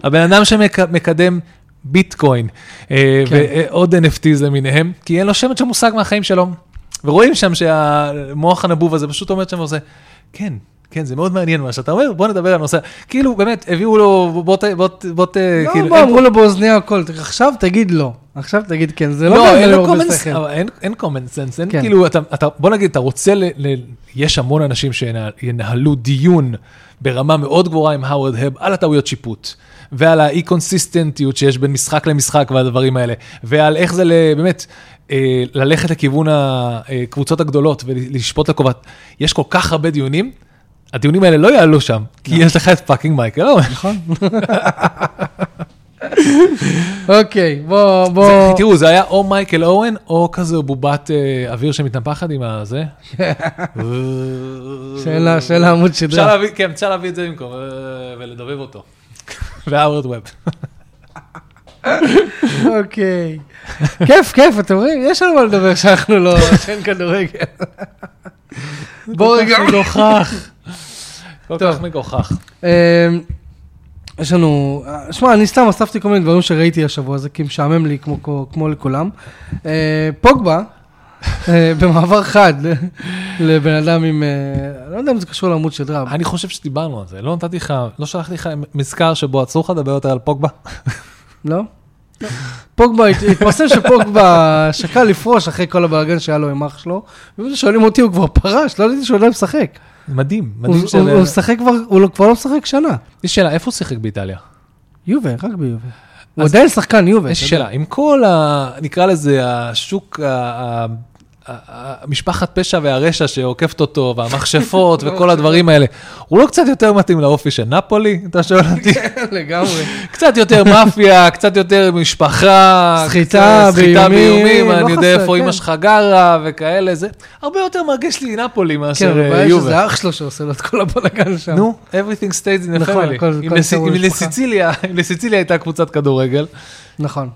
[SPEAKER 2] הבן אדם שמקדם ביטקוין אה,
[SPEAKER 1] כן.
[SPEAKER 2] ועוד NFTs למיניהם, כי אין לו שמץ של מושג מהחיים שלו. ורואים שם שהמוח הנבוב הזה פשוט עומד שם ועושה, כן, כן, זה מאוד מעניין מה שאתה אומר, בוא נדבר על הנושא. כאילו, באמת, הביאו לו, בוא ת... בוא ת... בוא ת...
[SPEAKER 1] לא,
[SPEAKER 2] כאילו,
[SPEAKER 1] בוא,
[SPEAKER 2] אין
[SPEAKER 1] אמרו לו באוזניה הכל, עכשיו תגיד לא, עכשיו תגיד כן, זה לא
[SPEAKER 2] לא, אין לו common
[SPEAKER 1] שכל.
[SPEAKER 2] אבל אין- common sense, אין
[SPEAKER 1] כן.
[SPEAKER 2] כאילו, אתה, אתה, בוא נגיד, אתה רוצה, ל, ל, יש המון אנשים שינהלו דיון ברמה מאוד גבוהה עם הווארד ווב על הטעויות שיפוט, ועל האי-קונסיסטנטיות שיש בין משחק למשחק והדברים האלה, ועל איך זה ל- באמת, אה, ללכת לכיוון הקבוצות הגדולות ולשפוט לטובת, יש כל כך הרבה דיונים, הדיונים האלה לא יעלו שם, כי יש לך את פאקינג מייקל אורן.
[SPEAKER 1] נכון. אוקיי, בוא, בוא,
[SPEAKER 2] תראו, זה היה או מייקל אוון, או כזה בובת אה, אוויר שמתנפחת עם הזה.
[SPEAKER 1] שאלה, שאלה עמוד שדרה.
[SPEAKER 2] כן, אפשר להביא את זה במקום, אה, ולדובב אותו. והאוורד ווב.
[SPEAKER 1] אוקיי. כיף, כיף, אתם רואים? יש על מה לדבר שאנחנו לא, שאין כדורגל. בוא רגע.
[SPEAKER 2] מגוחך. כל
[SPEAKER 1] טוב.
[SPEAKER 2] כך מגוחך.
[SPEAKER 1] אמ, יש לנו, שמע, אני סתם אספתי כל מיני דברים שראיתי השבוע הזה, כי משעמם לי כמו, כמו לכולם. אה, פוגבה, אה, במעבר חד לבן אדם עם, אה, לא יודע אם זה קשור לעמוד שדרה.
[SPEAKER 2] אני חושב שדיברנו על זה, לא נתתי לך, לא שלחתי לך מזכר שבו עצרו לך לדבר יותר על פוגבה.
[SPEAKER 1] לא? פוגבה, הת- התפרסם שפוגבה שקל לפרוש אחרי כל הבלאגן שהיה לו עם אח שלו, ואם שואלים אותי, הוא כבר פרש, לא ידעתי שהוא עדיין משחק.
[SPEAKER 2] מדהים, מדהים
[SPEAKER 1] הוא-. הוא משחק כבר, הוא לא- כבר לא משחק שנה.
[SPEAKER 2] יש שאלה, איפה הוא שיחק באיטליה?
[SPEAKER 1] יובה, רק ביובה. הוא עדיין שחקן יובה.
[SPEAKER 2] יש. שאלה, עם כל ה... נקרא לזה השוק, המשפחת פשע והרשע שעוקפת אותו, והמכשפות וכל הדברים האלה, הוא לא קצת יותר מתאים לאופי של נפולי, אתה שואל אותי?
[SPEAKER 1] לגמרי.
[SPEAKER 2] קצת יותר מאפיה, קצת יותר משפחה,
[SPEAKER 1] סחיטה באיומים, לא
[SPEAKER 2] אני יודע איפה
[SPEAKER 1] כן.
[SPEAKER 2] אמא שלך גרה וכאלה, זה הרבה יותר מרגיש לי נפולי
[SPEAKER 1] כן,
[SPEAKER 2] מאשר
[SPEAKER 1] אבל
[SPEAKER 2] אה,
[SPEAKER 1] הבעיה
[SPEAKER 2] יובה.
[SPEAKER 1] שזה אח שלו שעושה לו את כל הבלאגן שם.
[SPEAKER 2] נו, everything stays in the
[SPEAKER 1] נכון,
[SPEAKER 2] family. אם לסיציליה הייתה קבוצת כדורגל,
[SPEAKER 1] נכון.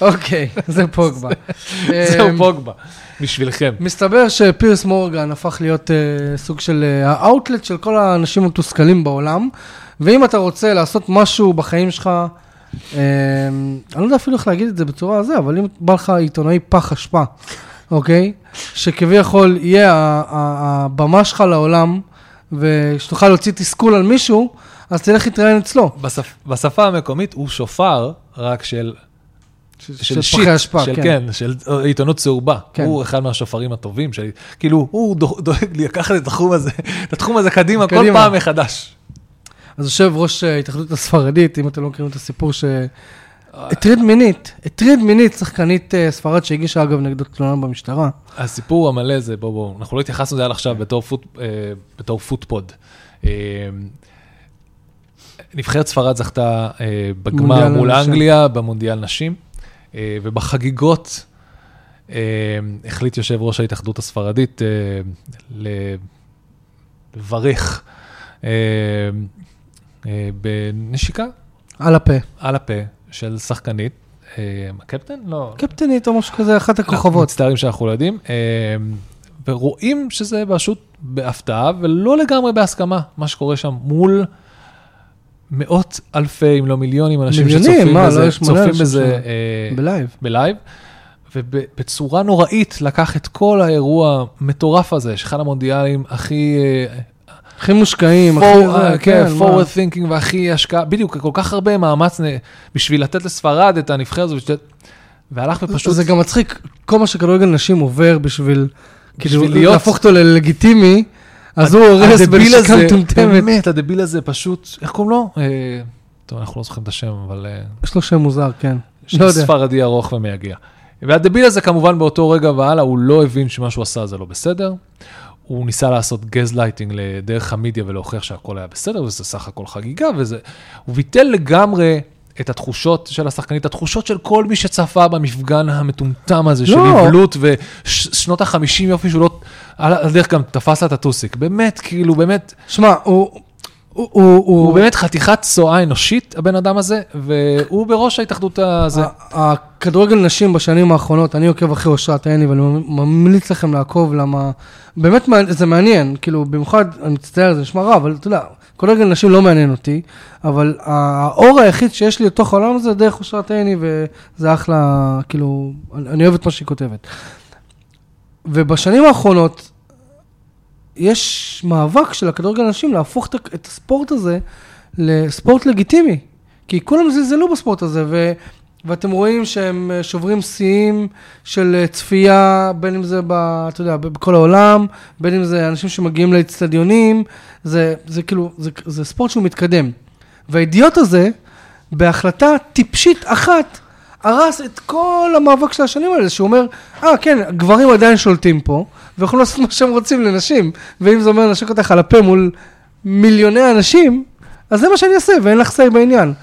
[SPEAKER 1] אוקיי, זה פוגבה.
[SPEAKER 2] זהו
[SPEAKER 1] אמ,
[SPEAKER 2] פוגבה, בשבילכם.
[SPEAKER 1] מסתבר שפירס מורגן הפך להיות uh, סוג של uh, האאוטלט של כל האנשים המתוסכלים בעולם, ואם אתה רוצה לעשות משהו בחיים שלך, um, אני לא יודע אפילו איך להגיד את זה בצורה הזו, אבל אם בא לך עיתונאי פח אשפה, אוקיי? שכביכול יהיה הבמה שלך לעולם, ושתוכל להוציא תסכול על מישהו, אז תלך להתראיין אצלו.
[SPEAKER 2] בשפ... בשפה המקומית הוא שופר רק של, של
[SPEAKER 1] פחי אשפה,
[SPEAKER 2] של,
[SPEAKER 1] כן.
[SPEAKER 2] כן, של עיתונות צהובה.
[SPEAKER 1] כן.
[SPEAKER 2] הוא אחד מהשופרים הטובים שלי. כאילו, הוא דו- דואג לי לקחת את התחום הזה, את התחום הזה קדימה, כל
[SPEAKER 1] קדימה.
[SPEAKER 2] פעם מחדש.
[SPEAKER 1] אז יושב ראש אה, ההתאחדות הספרדית, אם אתם לא מכירים את הסיפור ש... הטריד מינית, הטריד מינית שחקנית אה, ספרד שהגישה אגב נגדו תלונה במשטרה.
[SPEAKER 2] הסיפור המלא זה, בוא בוא, אנחנו לא התייחסנו לזה עד עכשיו בתור, פוט, אה, בתור פוטפוד. אה, נבחרת ספרד זכתה אה, בגמר מול. אנגליה במונדיאל נשים, אה, ובחגיגות אה, החליט יושב ראש ההתאחדות הספרדית אה, לברך אה, אה, בנשיקה
[SPEAKER 1] על הפה.
[SPEAKER 2] על הפה של שחקנית, אה, הקפטן? לא.
[SPEAKER 1] קפטנית או משהו כזה, אחת הכוכבות.
[SPEAKER 2] מצטערים שאנחנו לא יודעים. אה, ורואים שזה פשוט בהפתעה ולא לגמרי בהסכמה, מה שקורה שם מול מאות אלפי, אם לא מיליונים, אנשים
[SPEAKER 1] מיליונים,
[SPEAKER 2] שצופים
[SPEAKER 1] מה,
[SPEAKER 2] בזה,
[SPEAKER 1] לא,
[SPEAKER 2] צופים בזה. אה,
[SPEAKER 1] בלייב.
[SPEAKER 2] בלייב, ובצורה נוראית לקח את כל האירוע המטורף הזה, שאחד המונדיאלים הכי... אה,
[SPEAKER 1] הכי מושקעים, הכי
[SPEAKER 2] for- אה, כן,
[SPEAKER 1] מה.
[SPEAKER 2] forward thinking והכי השקעה, בדיוק, כל כך הרבה מאמץ בשביל לתת לספרד את הנבחרת הזו, בשביל- והלך ופשוט...
[SPEAKER 1] זה גם מצחיק, כל מה שכדורגל נשים עובר בשביל, כאילו,
[SPEAKER 2] בשביל להיות-
[SPEAKER 1] להפוך אותו ללגיטימי, אז הוא הורס
[SPEAKER 2] הזה,
[SPEAKER 1] מטומטמת.
[SPEAKER 2] באמת, הדביל הזה פשוט, איך קוראים לו? אה, טוב, אנחנו לא זוכרים את השם, אבל... אה,
[SPEAKER 1] יש לו שם מוזר, כן.
[SPEAKER 2] שם
[SPEAKER 1] לא יודע.
[SPEAKER 2] ספרדי ארוך ומייגע. והדביל הזה כמובן באותו רגע והלאה, הוא לא הבין שמה שהוא עשה זה לא בסדר. הוא ניסה לעשות גז לייטינג לדרך המדיה ולהוכיח שהכל היה בסדר, וזה סך הכל חגיגה, וזה... הוא ביטל לגמרי את התחושות של השחקנית, התחושות של כל מי שצפה במפגן המטומטם הזה של
[SPEAKER 1] לא.
[SPEAKER 2] אבלות ושנות ה-50 יופי שהוא לא... על הדרך גם תפס לה את הטוסיק. באמת, כאילו, באמת,
[SPEAKER 1] שמע, הוא... הוא, הוא,
[SPEAKER 2] הוא באמת חתיכת צואה אנושית, הבן אדם הזה, והוא בראש ההתאחדות הזה.
[SPEAKER 1] הכדורגל נשים בשנים האחרונות, אני עוקב אחרי אושרת עיני ואני ממליץ לכם לעקוב, למה... באמת זה מעניין, כאילו, במיוחד, אני מצטער, זה נשמע רע, אבל אתה יודע, כדורגל נשים לא מעניין אותי, אבל האור היחיד שיש לי לתוך העולם הזה, זה דרך אושרת עיני, וזה אחלה, כאילו, אני אני אוהב את מה שהיא כותבת. ובשנים האחרונות, יש מאבק של הכדורגל הנשים להפוך את הספורט הזה לספורט לגיטימי. כי כולם זלזלו בספורט הזה, ו... ואתם רואים שהם אה, שוברים שיאים של אה, צפייה, בין אם זה, ב, אתה יודע, בכל העולם, בין אם זה אנשים שמגיעים לאצטדיונים, זה, זה כאילו, זה, זה ספורט שהוא מתקדם. והאידיוט הזה, בהחלטה טיפשית אחת, הרס את כל המאבק של השנים האלה, שהוא אומר, אה, כן, גברים עדיין שולטים פה, ויכולים לעשות מה שהם רוצים לנשים, ואם זה אומר לנשק אותך על הפה מול מיליוני אנשים, אז זה מה שאני אעשה, ואין לך say בעניין.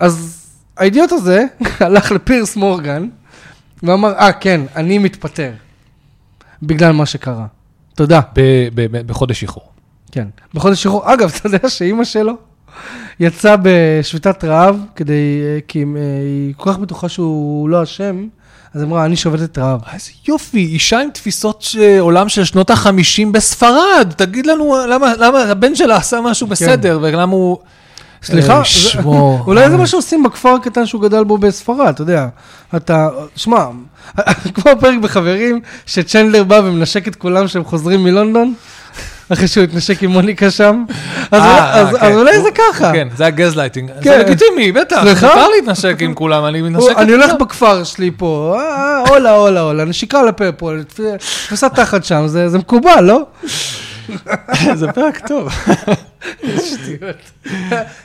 [SPEAKER 1] אז האידיוט הזה הלך לפירס מורגן, ואמר, אה, כן, אני מתפטר, בגלל מה שקרה. תודה.
[SPEAKER 2] ב- ב- בחודש שחרור.
[SPEAKER 1] כן. בחודש שחרור, אגב, אתה יודע שאימא שלו יצאה בשביתת רעב, כדי, אה, כי אה, היא כל כך בטוחה שהוא לא אשם, אז אמרה, אני שובתת רעב.
[SPEAKER 2] איזה יופי, אישה עם תפיסות ש... עולם של שנות ה-50 בספרד. תגיד לנו למה, למה הבן שלה עשה משהו בסדר, ולמה הוא...
[SPEAKER 1] סליחה,
[SPEAKER 2] אה, שמור.
[SPEAKER 1] אולי זה מה שעושים בכפר הקטן שהוא גדל בו בספרד, אתה יודע. אתה, שמע, כמו הפרק בחברים, שצ'נדלר בא ומנשק את כולם כשהם חוזרים מלונדון, אחרי שהוא התנשק עם מוניקה שם, אז
[SPEAKER 2] אה,
[SPEAKER 1] אולי-
[SPEAKER 2] כן.
[SPEAKER 1] אולי זה ככה.
[SPEAKER 2] כן, זה הגזלייטינג. זה
[SPEAKER 1] כן.
[SPEAKER 2] לגיטימי, בטח.
[SPEAKER 1] סליחה?
[SPEAKER 2] מותר להתנשק עם כולם, אני מתנשק
[SPEAKER 1] אני הולך. בכפר שלי פה, אה, אה, הולה, הולה, נשיקה לפה פה, תפיסת תחת שם, זה זה מקובל, לא?
[SPEAKER 2] זה פרק טוב.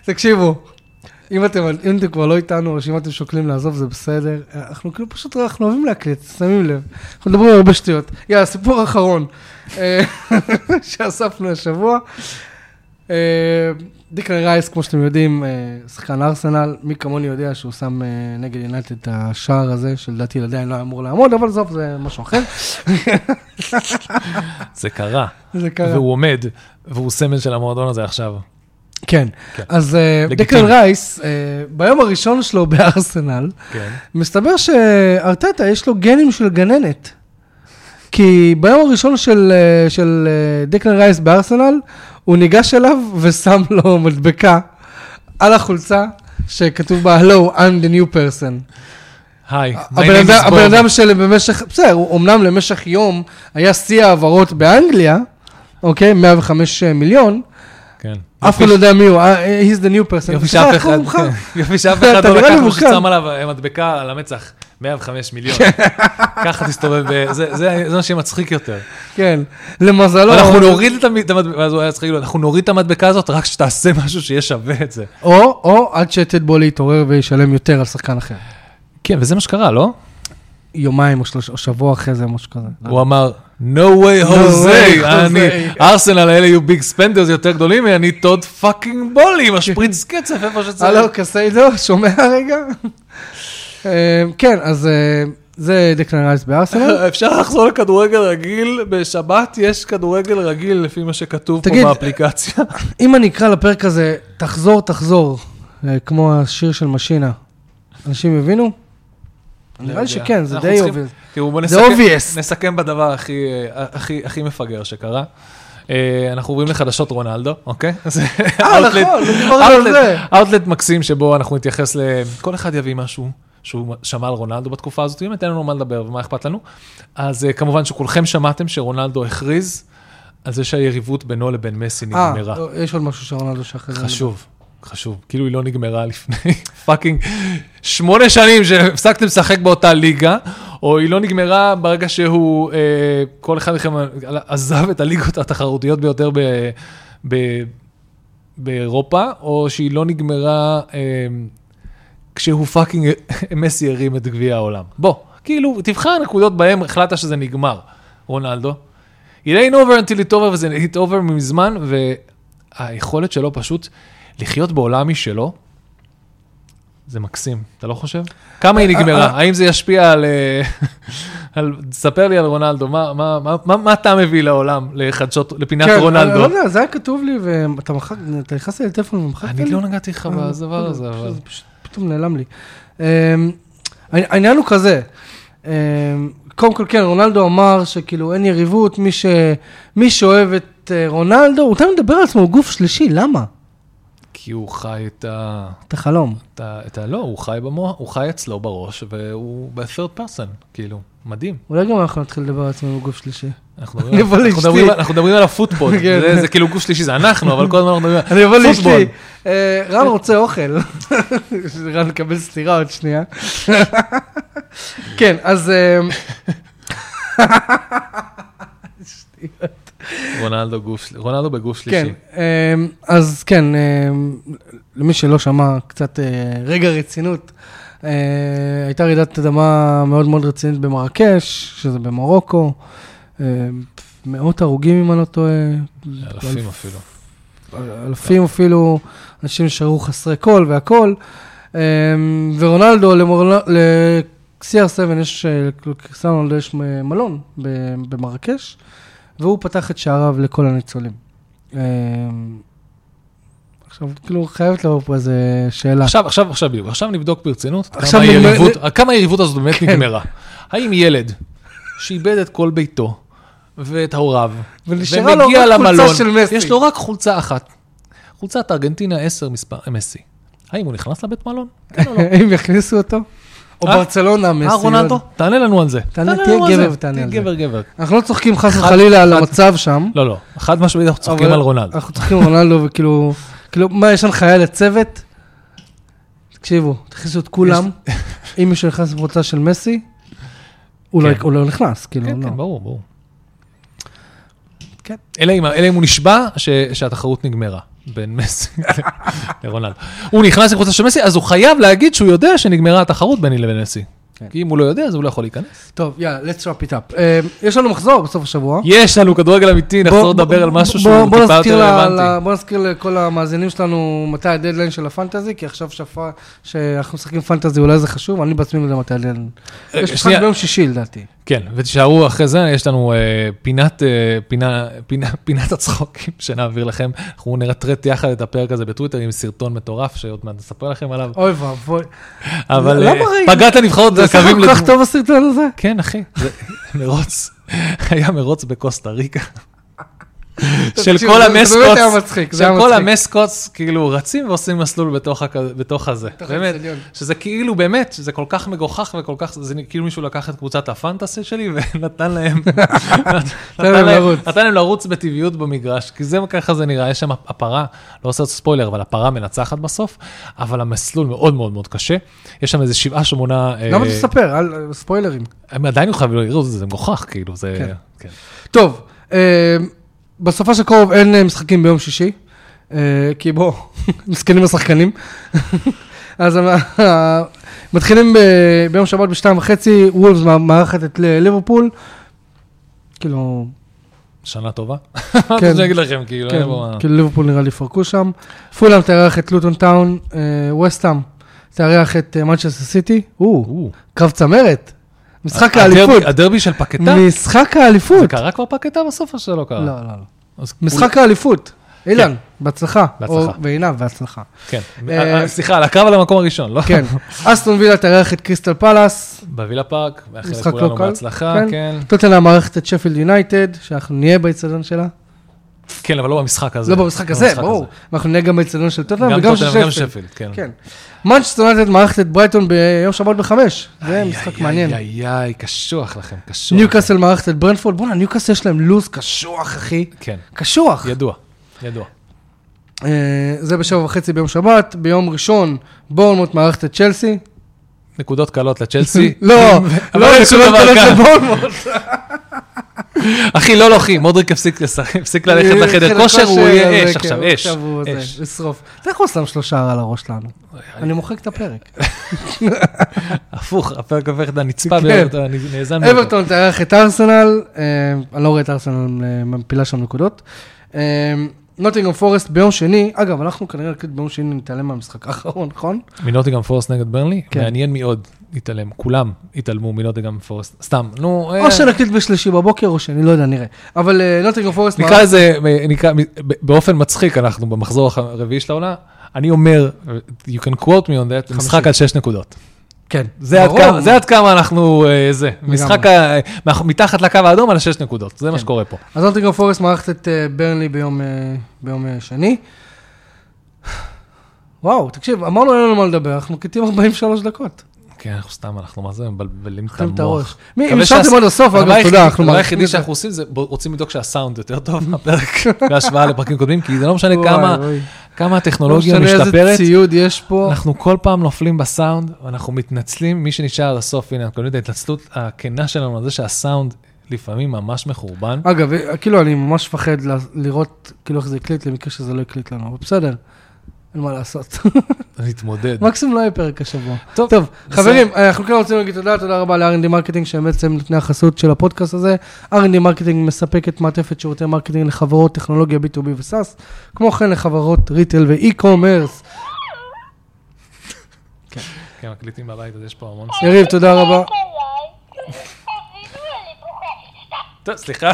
[SPEAKER 1] תקשיבו, אם אתם, אם אתם כבר לא איתנו, או שאם אתם שוקלים לעזוב, זה בסדר. אנחנו כאילו פשוט, אנחנו אוהבים להקליט, שמים לב. אנחנו מדברים הרבה שטויות. יאללה, סיפור אחרון אה, שאספנו השבוע. אה, דיקן רייס, כמו שאתם יודעים, אה, שחקן ארסנל, מי כמוני יודע שהוא שם נגד יונייטד את השער הזה, שלדעתי עדיין לא אמור לעמוד, אבל עזוב, זה משהו אחר.
[SPEAKER 2] זה קרה,
[SPEAKER 1] זה קרה.
[SPEAKER 2] והוא עומד, והוא סמל של המועדון הזה עכשיו.
[SPEAKER 1] כן.
[SPEAKER 2] כן.
[SPEAKER 1] אז אה. דקלן רייס, אה, ביום הראשון שלו בארסנל,
[SPEAKER 2] כן.
[SPEAKER 1] מסתבר שארטטה יש לו גנים של גננת. כי ביום הראשון של, אה, של דקלן רייס בארסנל, הוא ניגש אליו ושם לו מדבקה על החולצה שכתוב בה Hello, I'm the new person.
[SPEAKER 2] היי,
[SPEAKER 1] הבן אדם-. אדם שבמשך, בסדר, הוא אמנם למשך יום היה שיא העברות באנגליה, אוקיי? 105 מיליון,
[SPEAKER 2] כן.
[SPEAKER 1] אף אחד לא יודע מי הוא, אה, he's the new person.
[SPEAKER 2] יופי שאף אחד. יופי שאף אחד לא לקח
[SPEAKER 1] מוכר.
[SPEAKER 2] ששם עליו אה, מדבקה על המצח, 105 מיליון. ככה תסתובב, ב- זה- מה שמצחיק יותר.
[SPEAKER 1] כן, למזלו.
[SPEAKER 2] אנחנו נוריד את המ- את המדבקה, ואז הוא היה לו, אנחנו נוריד את המדבקה הזאת רק שתעשה משהו שיהיה שווה את זה.
[SPEAKER 1] או, או עד שטוד בולי יתעורר וישלם יותר על שחקן אחר.
[SPEAKER 2] כן, וזה מה שקרה, לא?
[SPEAKER 1] יומיים או שבוע אחרי זה, משהו כזה.
[SPEAKER 2] הוא אמר, no way, חוזה,
[SPEAKER 1] Jose."
[SPEAKER 2] אני, ארסנל האלה יהיו big spenders יותר גדולים ממני, טוד fucking בולי, משפריץ קצף איפה שצריך.
[SPEAKER 1] הלו, קאיסדו, שומע רגע? אה, כן, אז אה, זה דקלן רייס בארסנל.
[SPEAKER 2] אפשר לחזור לכדורגל רגיל, בשבת יש כדורגל רגיל לפי מה שכתוב פה באפליקציה.
[SPEAKER 1] אם אני אקרא לפרק הזה, תחזור, תחזור, אה, כמו השיר של משינה, אנשים יבינו? נראה לי שכן, זה די obvious.
[SPEAKER 2] תראו, בואו נסכם,
[SPEAKER 1] obvious.
[SPEAKER 2] נסכם בדבר הכי, אה, הכי, הכי מפגר שקרה. אה, אנחנו עוברים לחדשות רונלדו, אוקיי?
[SPEAKER 1] אה, נכון, לא זה.
[SPEAKER 2] outlet מקסים שבו אנחנו נתייחס ל... כל אחד יביא משהו שהוא שמע על רונלדו בתקופה הזאת, אם ניתן לנו מה לדבר ומה אכפת לנו. אז אה, כמובן שכולכם שמעתם שרונלדו הכריז על זה שהיריבות בינו לבין מסי
[SPEAKER 1] אה,
[SPEAKER 2] נגמרה.
[SPEAKER 1] לא, יש עוד משהו שרונלדו שאחרי זה.
[SPEAKER 2] חשוב, חשוב. כאילו היא לא נגמרה לפני fucking שמונה שנים שהפסקתם לשחק באותה ליגה, או היא לא נגמרה ברגע שהוא, אה, כל אחד מכם עזב את הליגות התחרותיות ביותר ב, ב, באירופה, או שהיא לא נגמרה אה, כשהוא fucking מסי הרים את גביע העולם. בוא, כאילו, תבחר נקודות בהם החלטת שזה נגמר, רונלדו. It ain't over until it over, וזה it over מזמן, והיכולת שלו פשוט לחיות בעולם משלו, זה מקסים, אתה לא חושב? כמה היא נגמרה? האם זה ישפיע על... אה, על... ספר לי על רונלדו, מה- מה- מה- מה מה אתה מביא לעולם, לחדשות, לפינת
[SPEAKER 1] כן, אני לא
[SPEAKER 2] רונלדו?
[SPEAKER 1] יודע, זה היה כתוב לי, ואתה מחק, אתה נכנס לי לטלפון ומחקת לי?
[SPEAKER 2] אני לא נגעתי לך
[SPEAKER 1] אה,
[SPEAKER 2] בדבר הזה,
[SPEAKER 1] פשוט-
[SPEAKER 2] אבל...
[SPEAKER 1] זה פשוט פתאום נעלם לי. אמ, העניין הוא כזה, אמ, קודם כל כן, רונלדו אמר שכאילו אין יריבות, מי ש- מי שאוהב את אה, רונלדו, הוא תמיד מדבר על עצמו, הוא גוף שלישי, למה?
[SPEAKER 2] כי הוא חי את ה...
[SPEAKER 1] את החלום.
[SPEAKER 2] את ה... את ה... לא, הוא חי במוח, הוא חי אצלו בראש, והוא ב-third person, כאילו, מדהים.
[SPEAKER 1] אולי גם אנחנו נתחיל לדבר על עצמנו בגוף שלישי.
[SPEAKER 2] אנחנו
[SPEAKER 1] אני
[SPEAKER 2] מדברים-
[SPEAKER 1] אבוא
[SPEAKER 2] על הפוטבול,
[SPEAKER 1] כן.
[SPEAKER 2] זה- כאילו גוף שלישי, זה אנחנו, אבל כל הזמן אנחנו מדברים
[SPEAKER 1] אני אבוא
[SPEAKER 2] על פוטבול.
[SPEAKER 1] לאשתי, אה, רן רוצה אוכל. רן מקבל סטירה עוד שנייה. כן, אז... אמ,
[SPEAKER 2] רונלדו גוף, רונלדו בגוף שלישי.
[SPEAKER 1] כן, אמ, אז כן, אמ, למי שלא שמע קצת אה, רגע רצינות, אה, הייתה רעידת אדמה מאוד מאוד רצינית במרקש, שזה במרוקו, אה, מאות הרוגים אם אני לא טועה,
[SPEAKER 2] אלפים אפילו.
[SPEAKER 1] אלפים אפילו, אנשים נשארו חסרי קול והכל, אמ, ורונלדו, למורל- ל-CR7 יש, אה, יש מלון במרקש, והוא פתח את שעריו לכל הניצולים. אמ, עכשיו, כאילו, חייבת לבוא פה איזה שאלה.
[SPEAKER 2] עכשיו, עכשיו, עכשיו בדיוק, עכשיו נבדוק ברצינות
[SPEAKER 1] עכשיו
[SPEAKER 2] כמה
[SPEAKER 1] נגמר-
[SPEAKER 2] היריבות- כמה היריבות הזאת באמת
[SPEAKER 1] כן.
[SPEAKER 2] נגמרה. האם ילד שאיבד את כל ביתו ואת הוריו,
[SPEAKER 1] ונשארה לו רק חולצה
[SPEAKER 2] למלון,
[SPEAKER 1] של מסי.
[SPEAKER 2] יש לו רק חולצה אחת, חולצת ארגנטינה 10 מספר, מסי. האם הוא נכנס לבית מלון? כן או לא?
[SPEAKER 1] אם יכניסו אותו? או
[SPEAKER 2] אה?
[SPEAKER 1] ברצלונה, מסי.
[SPEAKER 2] אה,
[SPEAKER 1] לא
[SPEAKER 2] רונלדו?
[SPEAKER 1] יודע.
[SPEAKER 2] תענה לנו על זה.
[SPEAKER 1] תענה, תהיה גבר. ותענה על זה.
[SPEAKER 2] גבר גבר.
[SPEAKER 1] אנחנו לא צוחקים חס וחלילה על המצב שם.
[SPEAKER 2] לא, לא, חד משמעית אנחנו צוחקים על רונלדו.
[SPEAKER 1] אנחנו צוחקים על רונלדו, וכאילו, כאילו, מה, יש הנחיה לצוות? תקשיבו, תכניסו את כולם, אם מישהו נכנס לקבוצה של מסי, הוא לא-
[SPEAKER 2] כן.
[SPEAKER 1] לא נכנס, כאילו,
[SPEAKER 2] כן,
[SPEAKER 1] לא.
[SPEAKER 2] כן, ברור, ברור.
[SPEAKER 1] כן.
[SPEAKER 2] אלא אם, הוא נשבע שהתחרות נגמרה בין מסי לרונלדו. הוא נכנס לקבוצה של מסי, אז הוא חייב להגיד שהוא יודע שנגמרה התחרות ביני לבין מסי.
[SPEAKER 1] כן.
[SPEAKER 2] כי אם הוא לא יודע, אז הוא לא יכול להיכנס.
[SPEAKER 1] טוב, יאללה, let's wrap it up. אה, יש לנו מחזור בסוף השבוע.
[SPEAKER 2] יש לנו כדורגל אמיתי, נחזור לדבר על משהו שהוא טיפה יותר רלוונטי.
[SPEAKER 1] בוא נזכיר לכל המאזינים שלנו מתי הדדליין של הפנטזי, כי עכשיו שפה, שאנחנו משחקים פנטזי, אולי זה חשוב, אני בעצמי לא יודע מתי הדדליין. יש משחק
[SPEAKER 2] שנייה.
[SPEAKER 1] ביום שישי לדעתי.
[SPEAKER 2] כן, ותישארו אחרי זה, יש לנו אה, פינת, אה, פינה, פינה, פינת הצחוקים שנעביר לכם. אנחנו נרטרט יחד את הפרק הזה בטוויטר עם סרטון מטורף, שעוד מעט נספר לכם עליו.
[SPEAKER 1] אוי ואבוי.
[SPEAKER 2] אבל
[SPEAKER 1] למה
[SPEAKER 2] אה,
[SPEAKER 1] ראיתי?
[SPEAKER 2] פגרת הנבחרות
[SPEAKER 1] זה עשה
[SPEAKER 2] מקווים
[SPEAKER 1] לך כל כך טוב הסרטון הזה?
[SPEAKER 2] כן, אחי, זה מרוץ, היה מרוץ בקוסטה ריקה. של כל המסקוטס, של כל. המסקוטס כאילו רצים ועושים מסלול בתוך הזה. באמת. שזה כאילו באמת, שזה כל כך מגוחך וכל כך, זה כאילו מישהו לקח את קבוצת הפנטסי שלי ונתן להם, נתן
[SPEAKER 1] להם לרוץ.
[SPEAKER 2] בטבעיות במגרש, כי זה ככה זה נראה, יש שם הפרה, לא עושה ספוילר, אבל הפרה מנצחת בסוף, אבל המסלול מאוד מאוד מאוד קשה. יש שם איזה שבעה, שמונה... אה,
[SPEAKER 1] למה תספר? אל- ספוילרים.
[SPEAKER 2] הם עדיין לא חייבים לראות את זה, זה מגוחך, כאילו, זה...
[SPEAKER 1] כן.
[SPEAKER 2] כן.
[SPEAKER 1] טוב, בסופה של קרוב אין אה, משחקים ביום שישי, אה, כי בוא, מסכנים השחקנים. אז אה, מתחילים ב- ביום שבת בשתיים וחצי, וולפס מארחת את ליברפול. כאילו,
[SPEAKER 2] שנה טובה. מה אתה
[SPEAKER 1] כן.
[SPEAKER 2] רוצה להגיד לכם, כאילו,
[SPEAKER 1] כן, כאילו ליברפול נראה לי יפרקו שם. פולאם תארח את לוטון טאון, אה, וסטאם תארח את מנצ'סטר סיטי. קרב צמרת. משחק האליפות.
[SPEAKER 2] הדרבי של פקטה?
[SPEAKER 1] משחק
[SPEAKER 2] זה
[SPEAKER 1] האליפות.
[SPEAKER 2] קרה כבר פקטה בסוף או שלא קרה?
[SPEAKER 1] לא, לא, לא. משחק האליפות. אילן, בהצלחה.
[SPEAKER 2] בהצלחה.
[SPEAKER 1] או- ועינב, בהצלחה.
[SPEAKER 2] כן.
[SPEAKER 1] אה,
[SPEAKER 2] אה, סליחה, על הקרב על המקום הראשון, לא?
[SPEAKER 1] כן. אסטון וילה תארח את קריסטל פלאס.
[SPEAKER 2] בווילה פארק, מאחל
[SPEAKER 1] משחק לא
[SPEAKER 2] לכולנו
[SPEAKER 1] קל.
[SPEAKER 2] בהצלחה,
[SPEAKER 1] כן.
[SPEAKER 2] כן.
[SPEAKER 1] טוטנאם מארחת את שפילד יונייטד, שאנחנו נהיה באצטדיון שלה.
[SPEAKER 2] כן, אבל לא במשחק הזה.
[SPEAKER 1] לא במשחק הזה, ברור. ואנחנו נהיה גם באצטדיון של טוטנאם
[SPEAKER 2] גם
[SPEAKER 1] וגם של שפילד.
[SPEAKER 2] כן.
[SPEAKER 1] כן. מנצ'סטר יונייטד מארחת את ברייטון ביום שבת בחמש. זה משחק מעניין.
[SPEAKER 2] איי, איי, קשוח לכם, קשוח.
[SPEAKER 1] ניוקאסל מארחת את ברנפורד. בואנה, ניוקאסל יש להם לוז קשוח, אחי.
[SPEAKER 2] כן,
[SPEAKER 1] קשוח.
[SPEAKER 2] ידוע, ידוע.
[SPEAKER 1] אה, זה בשבע וחצי ביום שבת. ביום ראשון, בורנמות' מארחת את צ'לסי.
[SPEAKER 2] נקודות קלות לצ'לסי.
[SPEAKER 1] לא, לא, נקודות קלות
[SPEAKER 2] קל.
[SPEAKER 1] לבורנמות'.
[SPEAKER 2] אחי, לא, לא, אחי, מודריק הפסיק ללכת
[SPEAKER 1] אה,
[SPEAKER 2] לחדר כושר, הוא יהיה אש
[SPEAKER 1] כן,
[SPEAKER 2] עכשיו,
[SPEAKER 1] הוא
[SPEAKER 2] אש.
[SPEAKER 1] עכשיו הוא. לשרוף. אתה יכול שם שלושה על הראש שלנו. אני מוחק את הפרק.
[SPEAKER 2] הפוך, הפרק הופך את הנצפה,
[SPEAKER 1] כן.
[SPEAKER 2] נאזן. מאוד.
[SPEAKER 1] אברטון תארח את ארסנל, אה, אני לא רואה את ארסנל אה, מפילה שם נקודות. נוטינגרם פורסט ביום שני, אגב, אנחנו כנראה נקליט ביום שני נתעלם מהמשחק האחרון, נכון?
[SPEAKER 2] מנוטיגרם פורסט נגד ברנלי,
[SPEAKER 1] כן.
[SPEAKER 2] מעניין מאוד, התעלם, כולם התעלמו מנוטיגרם פורסט, סתם, נו, אה,
[SPEAKER 1] או שנקליט בשלישי בבוקר, או שאני לא יודע, נראה. אבל נוטינגרם פורסט...
[SPEAKER 2] נקרא לזה, אה, נקרא, באופן מצחיק, אנחנו במחזור הרביעי של העונה, אני אומר, you can quote me on that, משחק על שש נקודות.
[SPEAKER 1] כן.
[SPEAKER 2] זה עד
[SPEAKER 1] ברור.
[SPEAKER 2] כמה- זה עד כמה אנחנו, אה, זה, משחק ה- מה- מתחת לקו האדום על השש נקודות, זה מה
[SPEAKER 1] כן.
[SPEAKER 2] שקורה פה.
[SPEAKER 1] אז נוטינגרם פורסט מארחת את אה, ברנלי ביום, אה, ביום אה, שני. וואו, תקשיב, אמרנו אין לנו מה לדבר, אנחנו מקליטים 43 דקות.
[SPEAKER 2] כן, אנחנו סתם, אנחנו מה זה מבלבלים את המוח.
[SPEAKER 1] מי, אם נשארתם עד הסוף, אגב, תודה, אנחנו
[SPEAKER 2] הדבר היחידי. שאנחנו עושים זה רוצים לבדוק שהסאונד יותר טוב מהפרק, בהשוואה לפרקים קודמים, כי זה לא משנה כמה-
[SPEAKER 1] לא
[SPEAKER 2] הטכנולוגיה
[SPEAKER 1] משנה איזה
[SPEAKER 2] משתפרת.
[SPEAKER 1] ציוד יש פה.
[SPEAKER 2] אנחנו כל פעם נופלים בסאונד, ואנחנו מתנצלים, מי שנשאר עד הסוף, הנה, אנחנו את ההתנצלות הכנה שלנו על זה שהסאונד לפעמים ממש מחורבן.
[SPEAKER 1] אגב, כאילו, אני ממש מפחד לראות כאילו איך זה הקליט למקרה שזה לא הקליט לנו, אבל בסדר, אין מה לעשות.
[SPEAKER 2] נתמודד.
[SPEAKER 1] מקסימום לא יהיה פרק השבוע.
[SPEAKER 2] טוב,
[SPEAKER 1] טוב, חברים, אנחנו כן רוצים להגיד תודה, תודה רבה ל-R&D Marketing, שהם בעצם נותני החסות של הפודקאסט הזה. R&D Marketing מספקת מעטפת שירותי marketing לחברות טכנולוגיה B2B ו SaaS, כמו כן לחברות retail ו e-commerce.
[SPEAKER 2] כן, מקליטים בבית, אז יש פה המון...
[SPEAKER 1] יריב, תודה רבה.
[SPEAKER 2] טוב, סליחה.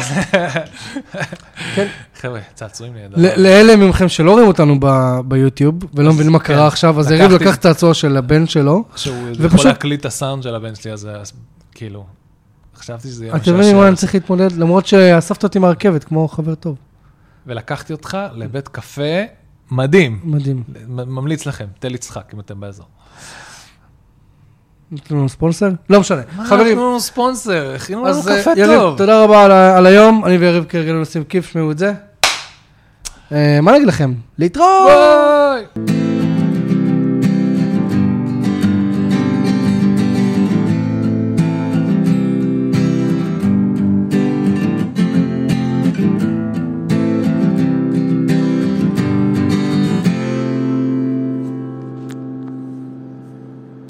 [SPEAKER 1] כן.
[SPEAKER 2] חבר'ה, צעצועים לידה.
[SPEAKER 1] לאלה מכם שלא רואים אותנו ביוטיוב ולא מבינים מה
[SPEAKER 2] כן.
[SPEAKER 1] קרה עכשיו, אז יריב לקח צעצוע של הבן שלו.
[SPEAKER 2] שהוא יכול להקליט את הסאונד של הבן שלי, אז כאילו, חשבתי שזה יהיה
[SPEAKER 1] אתם מבינים מה אני צריך להתמודד? למרות שאספת אותי מהרכבת, כמו חבר טוב.
[SPEAKER 2] ולקחתי אותך לבית קפה מדהים.
[SPEAKER 1] מדהים.
[SPEAKER 2] ממליץ לכם, תל יצחק, אם אתם באזור.
[SPEAKER 1] נתנו לנו ספונסר? לא משנה. חברים,
[SPEAKER 2] נתנו לנו ספונסר, הכינו לנו
[SPEAKER 1] אה,
[SPEAKER 2] קפה
[SPEAKER 1] יריב,
[SPEAKER 2] טוב.
[SPEAKER 1] תודה רבה על היום. אני ויריב כרגע עושים כיף, שמעו את זה. אה, מה נגיד לכם? להתראות!
[SPEAKER 2] ביי!